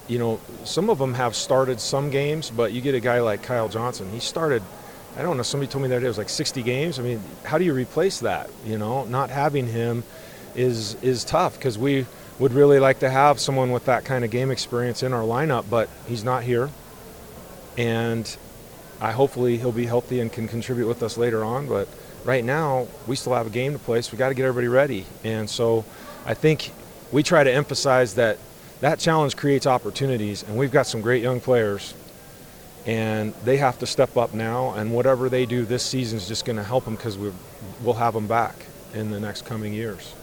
you know, some of them have started some games, but you get a guy like Kyle Johnson, he started – I don't know. Somebody told me that it was like 60 games. I mean, how do you replace that? You know, not having him is is tough because we would really like to have someone with that kind of game experience in our lineup, but he's not here, and I hopefully he'll be healthy and can contribute with us later on. But right now, we still have a game to play, so we got to get everybody ready. And so, I think we try to emphasize that that challenge creates opportunities, and we've got some great young players and they have to step up now. And whatever they do this season is just going to help them because we'll have them back in the next coming years.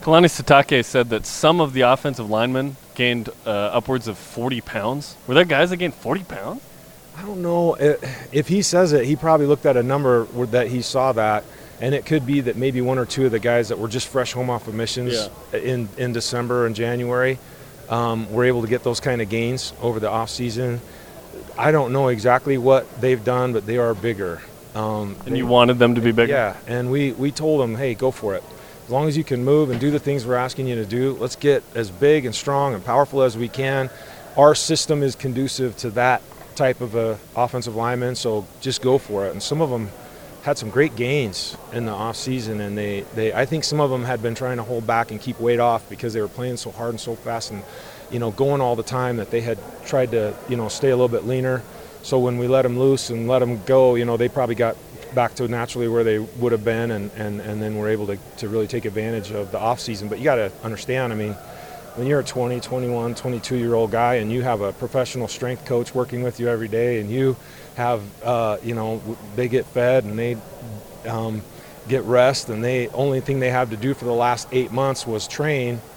Kalani Sitake said that some of the offensive linemen gained uh, upwards of 40 pounds. Were there guys that gained 40 pounds? I don't know. If he says it, he probably looked at a number that he saw that. And it could be that maybe one or two of the guys that were just fresh home off of missions yeah. in, in December and January um, were able to get those kind of gains over the off season. I don't know exactly what they've done, but they are bigger. Um, and they, you wanted them to be bigger? Yeah, and we, we told them, hey, go for it. As long as you can move and do the things we're asking you to do, let's get as big and strong and powerful as we can. Our system is conducive to that type of a offensive lineman, so just go for it. And some of them had some great gains in the off season, and they, they I think some of them had been trying to hold back and keep weight off because they were playing so hard and so fast and you know, going all the time that they had tried to, you know, stay a little bit leaner. So when we let them loose and let them go, you know, they probably got back to naturally where they would have been and, and, and then we're able to, to really take advantage of the off season. But you got to understand, I mean, when you're a 20, 21, 22 year old guy and you have a professional strength coach working with you every day and you have, uh, you know, they get fed and they um, get rest and they only thing they have to do for the last eight months was train –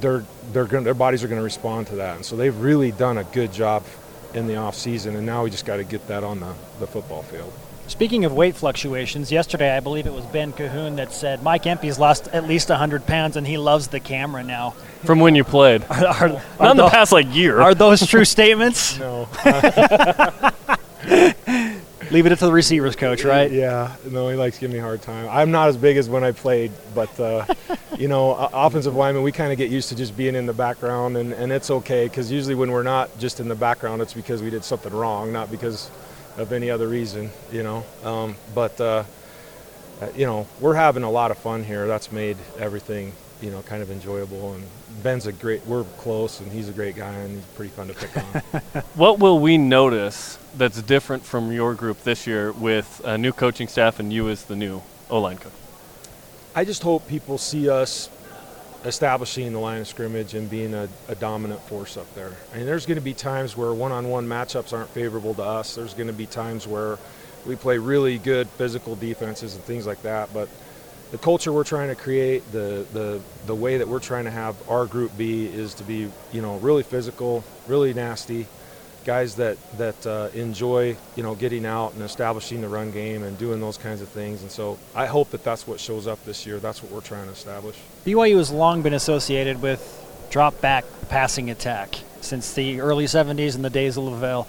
they're they're going their bodies are going to respond to that, and so they've really done a good job in the off season, and now we just got to get that on the, the football field. Speaking of weight fluctuations, yesterday I believe it was Ben Cahoon that said Mike Empey's lost at least 100 pounds and he loves the camera now. From when you played? Are, are, are Not in the past like year. Are those true statements? no. Leave it to the receivers coach, right? Yeah, no, he likes giving me a hard time. I'm not as big as when I played, but uh, you know, offensive linemen, we kind of get used to just being in the background, and, and it's okay because usually when we're not just in the background, it's because we did something wrong, not because of any other reason, you know. Um, but uh, uh you know, we're having a lot of fun here. That's made everything you know kind of enjoyable and Ben's a great we're close and he's a great guy and he's pretty fun to pick on. what will we notice that's different from your group this year with a new coaching staff and you as the new O line coach? I just hope people see us establishing the line of scrimmage and being a, a dominant force up there. I mean, there's going to be times where one-on-one matchups aren't favorable to us. There's going to be times where we play really good physical defenses and things like that. But the culture we're trying to create, the the the way that we're trying to have our group be is to be, you know, really physical, really nasty, guys that that uh, enjoy, you know, getting out and establishing the run game and doing those kinds of things. And so I hope that that's what shows up this year. That's what we're trying to establish. BYU has long been associated with drop back passing attack since the early 70s and the days of LaVell.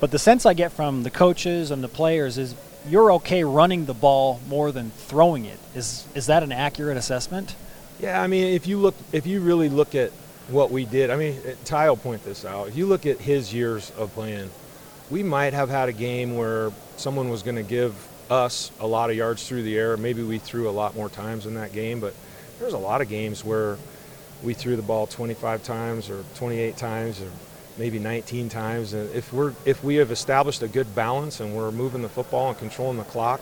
But the sense I get from the coaches and the players is you're okay running the ball more than throwing it. Is is that an accurate assessment? Yeah, I mean, if you look, if you really look at what we did, I mean, Ty will point this out. If you look at his years of playing, we might have had a game where someone was going to give us a lot of yards through the air. Maybe we threw a lot more times in that game, but there's a lot of games where we threw the ball 25 times or 28 times or maybe 19 times. And if we're if we have established a good balance and we're moving the football and controlling the clock,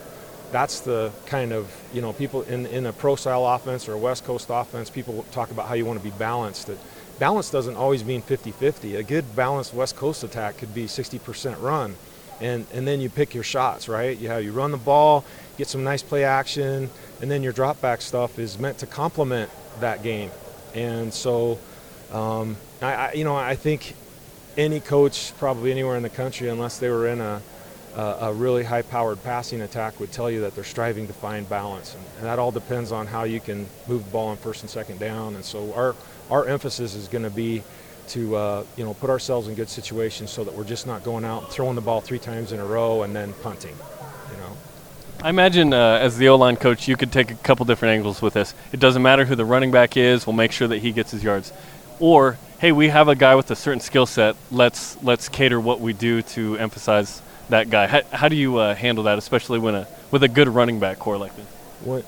that's the kind of you know people in in a pro style offense or a West Coast offense. People talk about how you want to be balanced. That balance doesn't always mean 50-50. A good balanced West Coast attack could be 60% run. And, and then you pick your shots, right? You have you run the ball, get some nice play action, and then your drop back stuff is meant to complement that game. And so, um, I, I, you know, I think any coach probably anywhere in the country, unless they were in a, a, a really high powered passing attack, would tell you that they're striving to find balance. And, and, that all depends on how you can move the ball on first and second down. And so our, our emphasis is going to be to uh, you know put ourselves in good situations so that we're just not going out and throwing the ball three times in a row and then punting. You know. I imagine uh, as the O line coach, you could take a couple different angles with this. It doesn't matter who the running back is; we'll make sure that he gets his yards. Or hey, we have a guy with a certain skill set. Let's let's cater what we do to emphasize that guy. How, how do you uh, handle that, especially when a with a good running back corps like this? What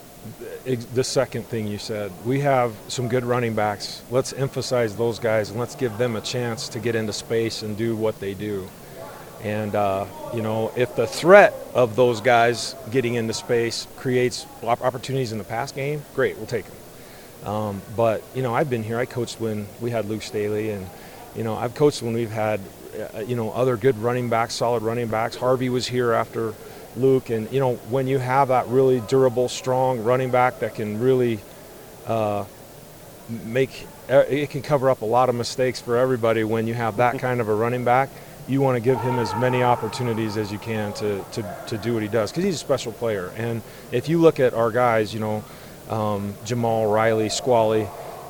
the second thing you said, we have some good running backs. Let's emphasize those guys and let's give them a chance to get into space and do what they do. And uh, you know, if the threat of those guys getting into space creates opportunities in the pass game, great, we'll take them. Um, but you know, I've been here. I coached when we had Luke Staley, and you know, I've coached when we've had you know other good running backs, solid running backs. Harvey was here after Luke, and you know, when you have that really durable, strong running back that can really uh, make uh, it can cover up a lot of mistakes for everybody. When you have that kind of a running back, you want to give him as many opportunities as you can to to, to do what he does because he's a special player. And if you look at our guys, you know um, Jamaal, Riley, Squally,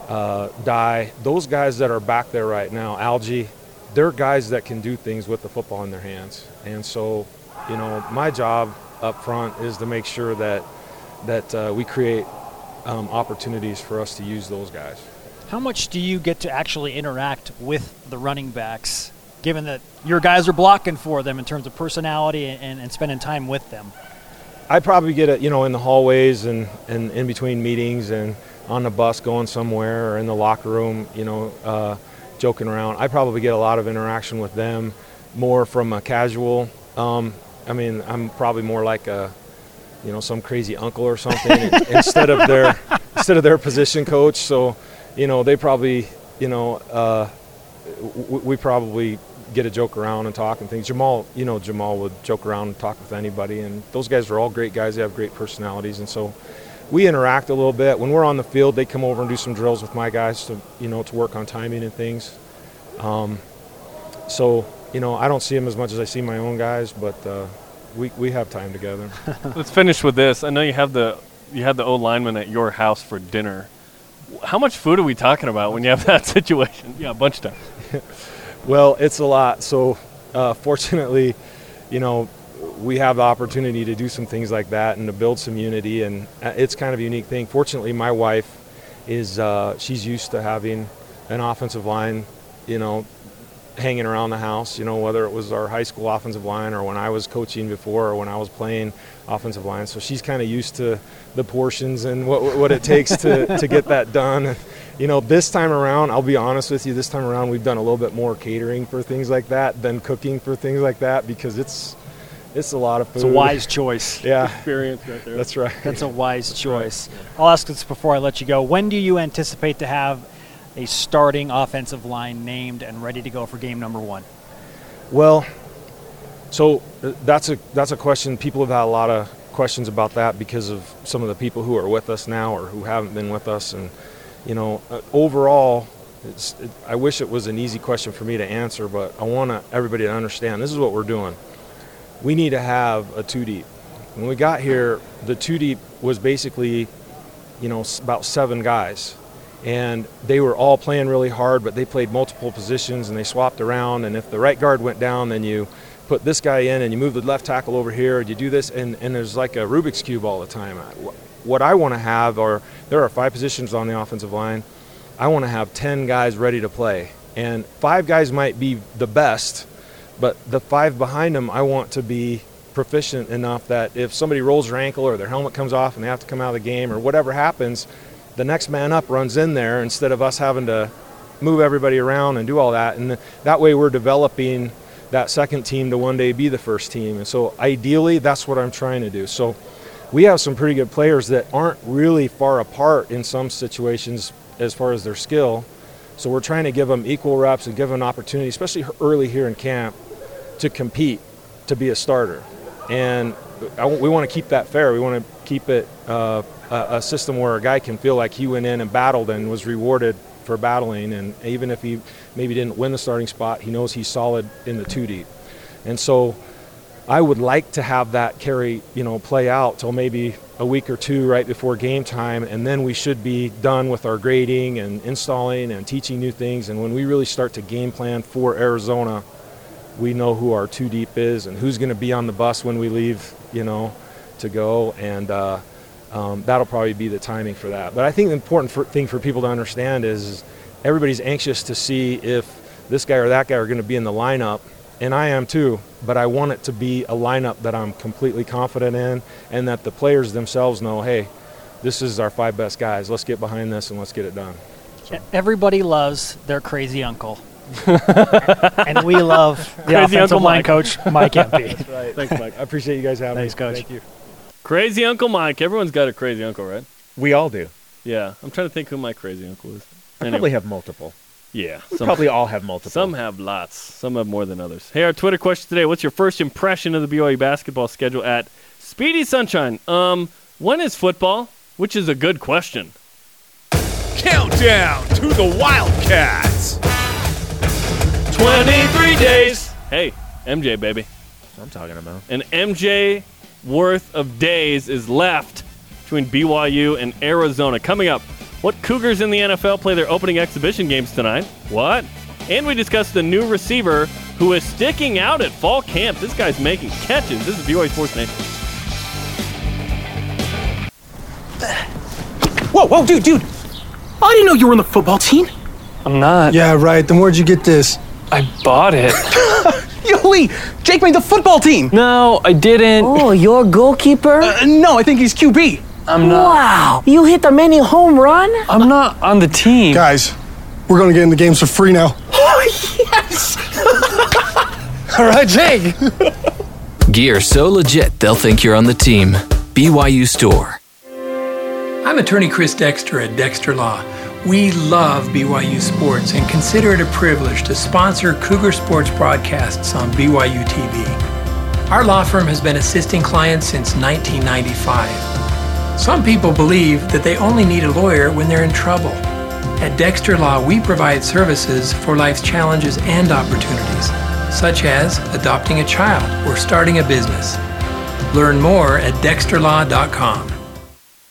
uh, Die, those guys that are back there right now, Algie, they're guys that can do things with the football in their hands. And so, you know, my job up front is to make sure that that uh, we create um, opportunities for us to use those guys. How much do you get to actually interact with the running backs, given that your guys are blocking for them in terms of personality and, and spending time with them? I probably get it, you know, in the hallways and, and in between meetings and on the bus going somewhere or in the locker room, you know, uh, joking around. I probably get a lot of interaction with them more from a casual. Um, I mean, I'm probably more like a, you know, some crazy uncle or something instead of their instead of their position coach. So, you know, they probably, you know, uh, we probably get a joke around and talk and things. Jamaal, you know, Jamaal would joke around and talk with anybody, and those guys are all great guys. They have great personalities, and so we interact a little bit. When we're on the field, they come over and do some drills with my guys to, you know, to work on timing and things. Um, so, you know, I don't see them as much as I see my own guys, but uh, we we have time together. Let's finish with this. I know you have the you had the old lineman at your house for dinner. How much food are we talking about when you have that situation? Yeah, a bunch of time. Well, it's a lot. So, uh, fortunately, you know, we have the opportunity to do some things like that and to build some unity, and uh, it's kind of a unique thing. Fortunately, my wife is uh, she's used to having an offensive line, you know, hanging around the house. You know, whether it was our high school offensive line or when I was coaching before or when I was playing offensive line. So she's kind of used to the portions and what what it takes to to get that done you know, this time around, I'll be honest with you, this time around we've done a little bit more catering for things like that than cooking for things like that because it's, it's a lot of food. It's a wise choice. Yeah. Experience right there. That's right. That's a wise choice. I'll ask this before I let you go. When do you anticipate to have a starting offensive line named and ready to go for game number one? Well, so uh, that's a that's a question. People have had a lot of questions about that because of some of the people who are with us now or who haven't been with us, and you know, uh, overall, it's, it, I wish it was an easy question for me to answer, but I want everybody to understand this is what we're doing. We need to have a two deep. When we got here, the two deep was basically, you know, about seven guys and they were all playing really hard, but they played multiple positions and they swapped around. And if the right guard went down, then you put this guy in and you move the left tackle over here, and you do this, and, and there's like a Rubik's cube all the time. What I want to have are there are five positions on the offensive line. I want to have ten guys ready to play, and five guys might be the best, but the five behind them I want to be proficient enough that if somebody rolls their ankle or their helmet comes off and they have to come out of the game or whatever happens, the next man up runs in there instead of us having to move everybody around and do all that. And that way we're developing that second team to one day be the first team. And so ideally, that's what I'm trying to do. So we have some pretty good players that aren't really far apart in some situations as far as their skill. So we're trying to give them equal reps and give them an opportunity, especially early here in camp, to compete, to be a starter. And I, we want to keep that fair. We want to keep it uh, a, a system where a guy can feel like he went in and battled and was rewarded for battling. And even if he maybe didn't win the starting spot, he knows he's solid in the two deep. And so I would like to have that carry, you know, play out till maybe a week or two right before game time, and then we should be done with our grading and installing and teaching new things. And when we really start to game plan for Arizona, we know who our two deep is and who's going to be on the bus when we leave, you know, to go. And uh, um, that'll probably be the timing for that. But I think the important for, thing for people to understand is, is everybody's anxious to see if this guy or that guy are going to be in the lineup, and I am too. But I want it to be a lineup that I'm completely confident in, and that the players themselves know, hey, this is our five best guys. Let's get behind this and let's get it done. Everybody loves their crazy uncle. and we love the Crazy offensive Uncle line Mike. coach, Mike Empey. That's right. Thanks, Mike. I appreciate you guys having Thanks, me. Coach. Thank you. Crazy Uncle Mike. Everyone's got a crazy uncle, right? We all do. Yeah. I'm trying to think who my crazy uncle is. I Anyway. probably have multiple. Yeah. We probably all have multiple. Some have lots. Some have more than others. Hey, our Twitter question today: What's your first impression of the BYU basketball schedule at Speedy Sunshine? Um, when is football? Which is a good question. Countdown to the Wildcats. 23 days. Hey, MJ, baby. I'm talking about. An MJ worth of days is left between BYU and Arizona. Coming up, what Cougars in the NFL play their opening exhibition games tonight? What? And we discuss the new receiver who is sticking out at fall camp. This guy's making catches. This is BYU Sports Nation. Whoa, whoa, dude, dude. I didn't know you were on the football team. I'm not. Yeah, right. Then where'd you get this? I bought it. Yo, Lee, Jake made the football team. No, I didn't. Oh, you're goalkeeper? Uh, no, I think he's QB. I'm not. Wow, you hit the many home run? I'm not on the team. Guys, we're gonna get in the games for free now. Oh, yes! All right, Jake. Gear so legit they'll think you're on the team. BYU Store. I'm attorney Chris Dexter at Dexter Law. We love BYU sports and consider it a privilege to sponsor Cougar Sports broadcasts on BYU TV. Our law firm has been assisting clients since 1995. Some people believe that they only need a lawyer when they're in trouble. At Dexter Law, we provide services for life's challenges and opportunities, such as adopting a child or starting a business. Learn more at dexterlaw.com.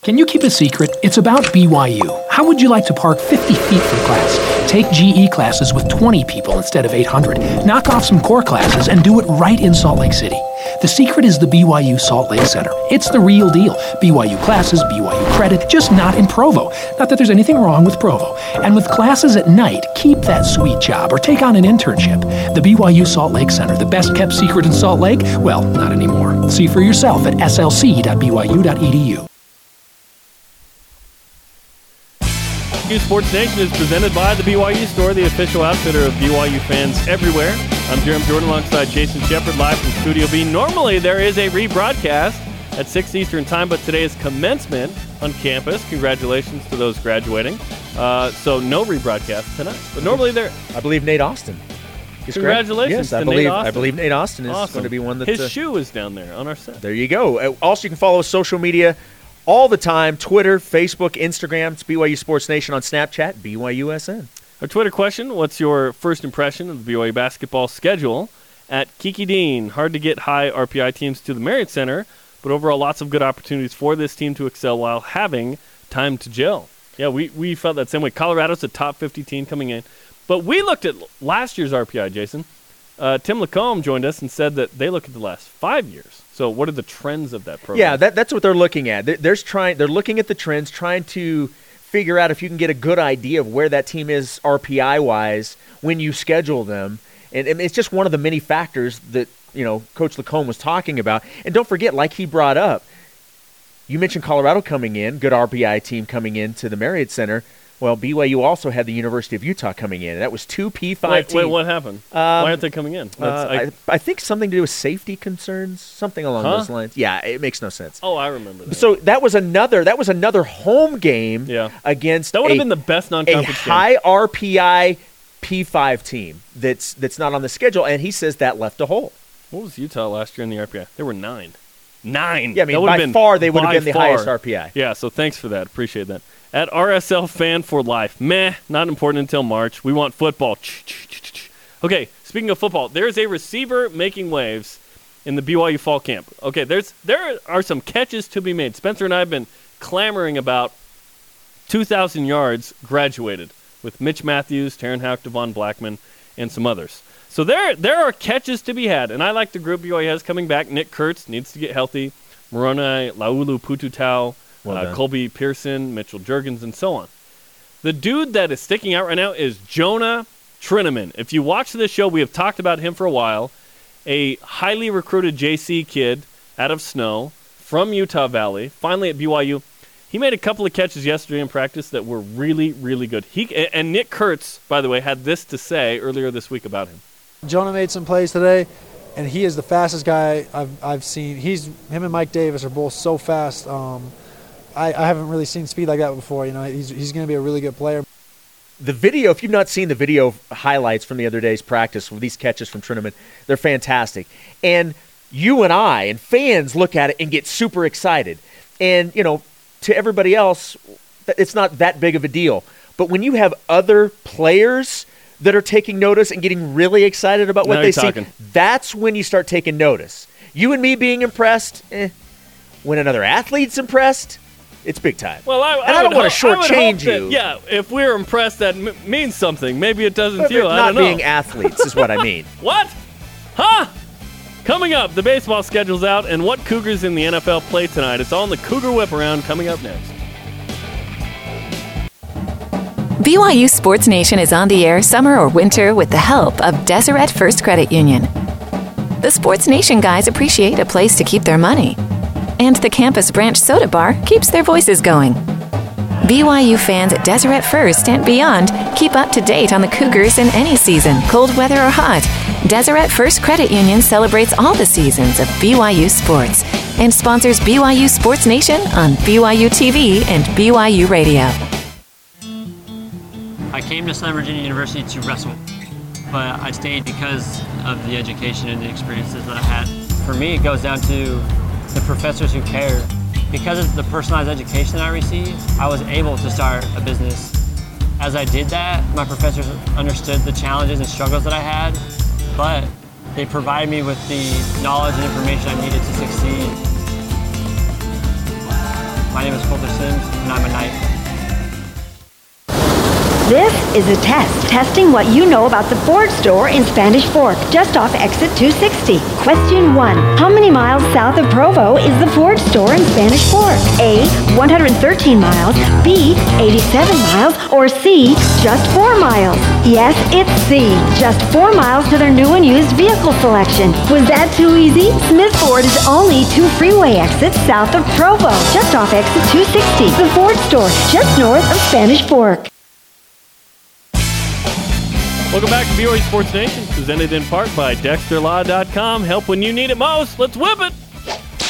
Can you keep a secret? It's about BYU. How would you like to park 50 feet from class? Take GE classes with 20 people instead of 800. Knock off some core classes and do it right in Salt Lake City. The secret is the BYU Salt Lake Center. It's the real deal. BYU classes, BYU credit, just not in Provo. Not that there's anything wrong with Provo. And with classes at night, keep that sweet job or take on an internship. The BYU Salt Lake Center, the best kept secret in Salt Lake? Well, not anymore. See for yourself at slc.byu.edu. BYU Sports Nation is presented by the BYU Store, the official outfitter of BYU fans everywhere. I'm Jarom Jordan alongside Jason Shepard live from Studio B. Normally there is a rebroadcast at 6 Eastern Time, but today is commencement on campus. Congratulations to those graduating. Uh, so no rebroadcast tonight. But normally there. I believe Nate Austin. correct. Congratulations Yes, I believe Nate I Austin. believe Nate Austin is Awesome. going to be one that His uh, shoe is down there on our set. There you go. Uh, Also, you can follow us social media all the time: Twitter, Facebook, Instagram. It's BYU Sports Nation on Snapchat. BYUSN. Our Twitter question What's your first impression of the BYU basketball schedule? At Kiki Dean, hard to get high RPI teams to the Marriott Center, but overall lots of good opportunities for this team to excel while having time to gel. Yeah, we, we felt that same way. Colorado's a top 50 team coming in. But we looked at last year's RPI, Jason. Uh, Tim LaComb joined us and said that they look at the last five years. So, what are the trends of that program? Yeah, that, that's what they're looking at. They're, there's trying. They're looking at the trends, trying to figure out if you can get a good idea of where that team is RPI wise when you schedule them. And, and it's just one of the many factors that you know Coach LaComb was talking about. And don't forget, like he brought up, you mentioned Colorado coming in, good RPI team coming into the Marriott Center. Well, BYU also had the University of Utah coming in. That was two P5 Wait, teams. wait, what happened? Um, Why aren't they coming in? Uh, I, I think something to do with safety concerns, something along Huh? those lines. Yeah, it makes no sense. oh, I remember that. So that was another that was another home game Yeah. against That would have been the best non-conference game. high RPI P5 team that's that's not on the schedule, and he says that left a hole. What was Utah last year in the RPI? They were nine. Nine. Yeah, I mean, by been far they would have been the far. highest RPI. Yeah, so thanks for that. Appreciate that. At RSL Fan for Life. Meh, not important until March. We want football. Okay, speaking of football, there's a receiver making waves in the BYU fall camp. Okay, there's there are some catches to be made. Spencer and I have been clamoring about 2,000 yards graduated with Mitch Matthews, Terenn Houk, Devon Blackmon, and some others. So there there are catches to be had, and I like the group BYU has coming back. Nick Kurtz needs to get healthy. Moroni, Laulu Pututau, Well uh. Colby Pearson, Mitchell Juergens, and so on. The dude that is sticking out right now is Jonah Trinnaman. If you watch this show, we have talked about him for a while. A highly recruited JC kid out of Snow from Utah Valley, finally at BYU. He made a couple of catches yesterday in practice that were really, really good. He and Nick Kurtz, by the way, had this to say earlier this week about him. Jonah made some plays today, and he is the fastest guy I've, I've seen. He's him and Mike Davis are both so fast. Um, I, I haven't really seen speed like that before. You know, he's, he's going to be a really good player. The video, if you've not seen the video highlights from the other day's practice with these catches from Trinnaman, they're fantastic. And you and I and fans look at it and get super excited. And, you know, to everybody else, it's not that big of a deal. But when you have other players that are taking notice and getting really excited about what Now they you're see, that's when you start taking notice. You and me being impressed, eh. When another athlete's impressed, it's big time. Well, I, and I, don't want to ho- I would shortchange that- you. yeah, if we're impressed, that m- means something. Maybe it doesn't But to you. I not don't know. being athletes is what I mean. What? Huh? Coming up, the baseball schedule's out, and what Cougars in the NFL play tonight. It's all in the Cougar Whip Around coming up next. BYU Sports Nation is on the air summer or winter with the help of Deseret First Credit Union. The Sports Nation guys appreciate a place to keep their money. And the campus branch soda bar keeps their voices going. BYU fans at Deseret First and beyond keep up to date on the Cougars in any season, cold weather or hot. Deseret First Credit Union celebrates all the seasons of BYU sports and sponsors BYU Sports Nation on BYU TV and BYU Radio. I came to Southern Virginia University to wrestle, but I stayed because of the education and the experiences that I had. For me, it goes down to the professors who care. Because of the personalized education I received, I was able to start a business. As I did that, my professors understood the challenges and struggles that I had, but they provided me with the knowledge and information I needed to succeed. My name is Colter Sims, and I'm a knight. This is a test, testing what you know about the Ford store in Spanish Fork, just off exit 260. Question 1. How many miles south of Provo is the Ford store in Spanish Fork? A. 113 miles, B. 87 miles, or C. Just 4 miles? Yes, it's C. Just 4 miles to their new and used vehicle selection. Was that too easy? Smith Ford is only two freeway exits south of Provo, just off exit 260. The Ford store, just north of Spanish Fork. Welcome back to BYU Sports Nation, presented in part by DexterLaw.com. Help when you need it most. Let's whip it.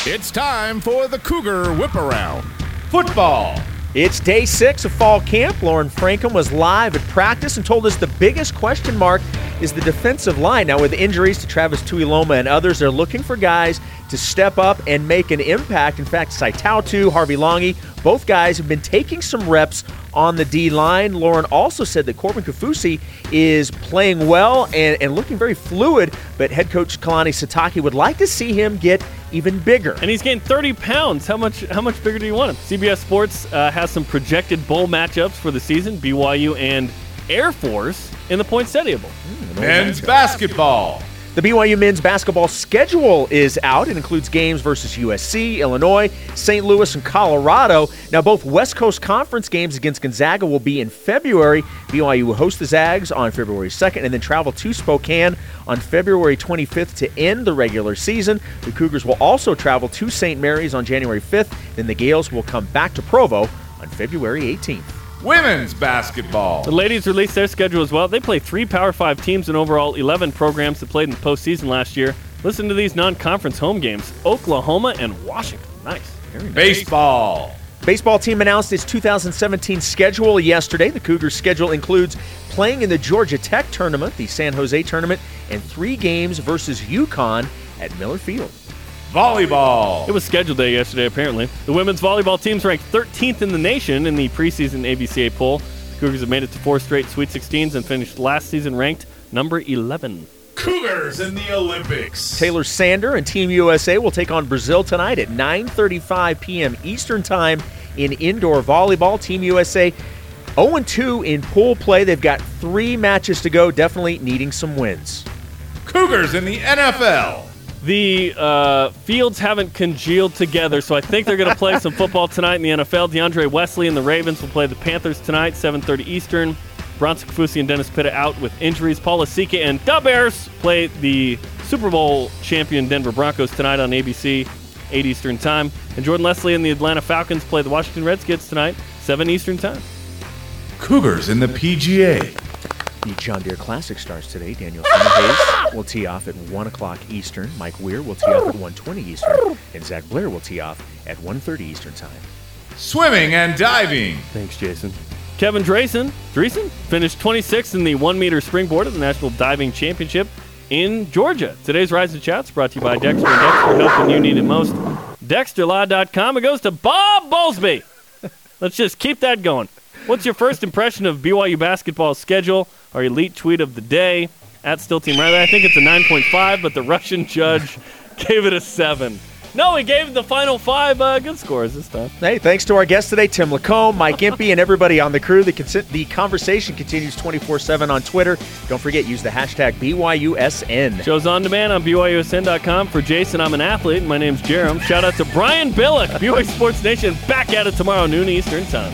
It's time for the Cougar Whip Around. Football. It's day six of fall camp. Lauren Frankham was live at practice and told us the biggest question mark is the defensive line. Now, with injuries to Travis Tuiloma and others, they're looking for guys to step up and make an impact. In fact, Saitautu, Harvey Langi, both guys have been taking some reps on the D line. Lauren also said that Corbin Kaufusi is playing well and, and looking very fluid, but head coach Kalani Sitake would like to see him get even bigger. And he's gained 30 pounds. How much how much bigger do you want him? CBS Sports uh, has some projected bowl matchups for the season, BYU and Air Force in the Poinsettia Bowl. Men's basketball. The BYU men's basketball schedule is out. It includes games versus USC, Illinois, St. Louis, and Colorado. Now, both West Coast Conference games against Gonzaga will be in February. BYU will host the Zags on February 2nd and then travel to Spokane on February 25th to end the regular season. The Cougars will also travel to St. Mary's on January 5th. Then the Gaels will come back to Provo on February 18th. Women's basketball. The ladies released their schedule as well. They play three Power Five teams and overall 11 programs that played in the postseason last year. Listen to these non-conference home games: Oklahoma and Washington. Nice. Very nice. Baseball. Baseball team announced its 2017 schedule yesterday. The Cougars' schedule includes playing in the Georgia Tech tournament, the San Jose tournament, and three games versus UConn at Miller Field. Volleyball. It was scheduled day yesterday, apparently. The women's volleyball team's ranked 13th in the nation in the preseason AVCA poll. The Cougars have made it to four straight Sweet 16s and finished last season ranked number 11. Cougars in the Olympics. Taylor Sander and Team USA will take on Brazil tonight at 9:35 p.m. Eastern Time in indoor volleyball. Team USA 0-2 in pool play. They've got three matches to go. Definitely needing some wins. Cougars in the NFL. The uh, fields haven't congealed together, so I think they're going to play some football tonight in the NFL. DeAndre Wesley and the Ravens will play the Panthers tonight, 7:30 Eastern. Bronson Kaufusi and Dennis Pitta out with injuries. Paul Lasike and the Bears play the Super Bowl champion Denver Broncos tonight on ABC, 8 Eastern Time. And Jordan Leslie and the Atlanta Falcons play the Washington Redskins tonight, 7 Eastern Time. Cougars in the PGA. The John Deere Classic starts today. Daniel Hayes will tee off at 1 o'clock Eastern. Mike Weir will tee off at 1.20 Eastern. And Zach Blair will tee off at 1.30 Eastern Time. Swimming and diving. Thanks, Jason. Kevin Drayson, Dreesen finished 26th in the one meter springboard at the National Diving Championship in Georgia. Today's Rise of Chats brought to you by Dexter. Dexter help when you need it most. DexterLaw.com. It goes to Bob Bowlesby. Let's just keep that going. What's your first impression of BYU basketball schedule? Our elite tweet of the day at Still Team Riley. I think it's a 9.5, but the Russian judge gave it a 7. No, he gave the final five uh, good scores this time. Hey, thanks to our guests today, Tim LaComb, Mike Empey, and everybody on the crew. The, cons- the conversation continues 24 7 on Twitter. Don't forget, use the hashtag BYUSN. Show's on demand on BYUSN.com. For Jason, I'm an athlete. My name's Jarom. Shout out to Brian Billick, BYU Sports Nation, back at it tomorrow, noon Eastern Time.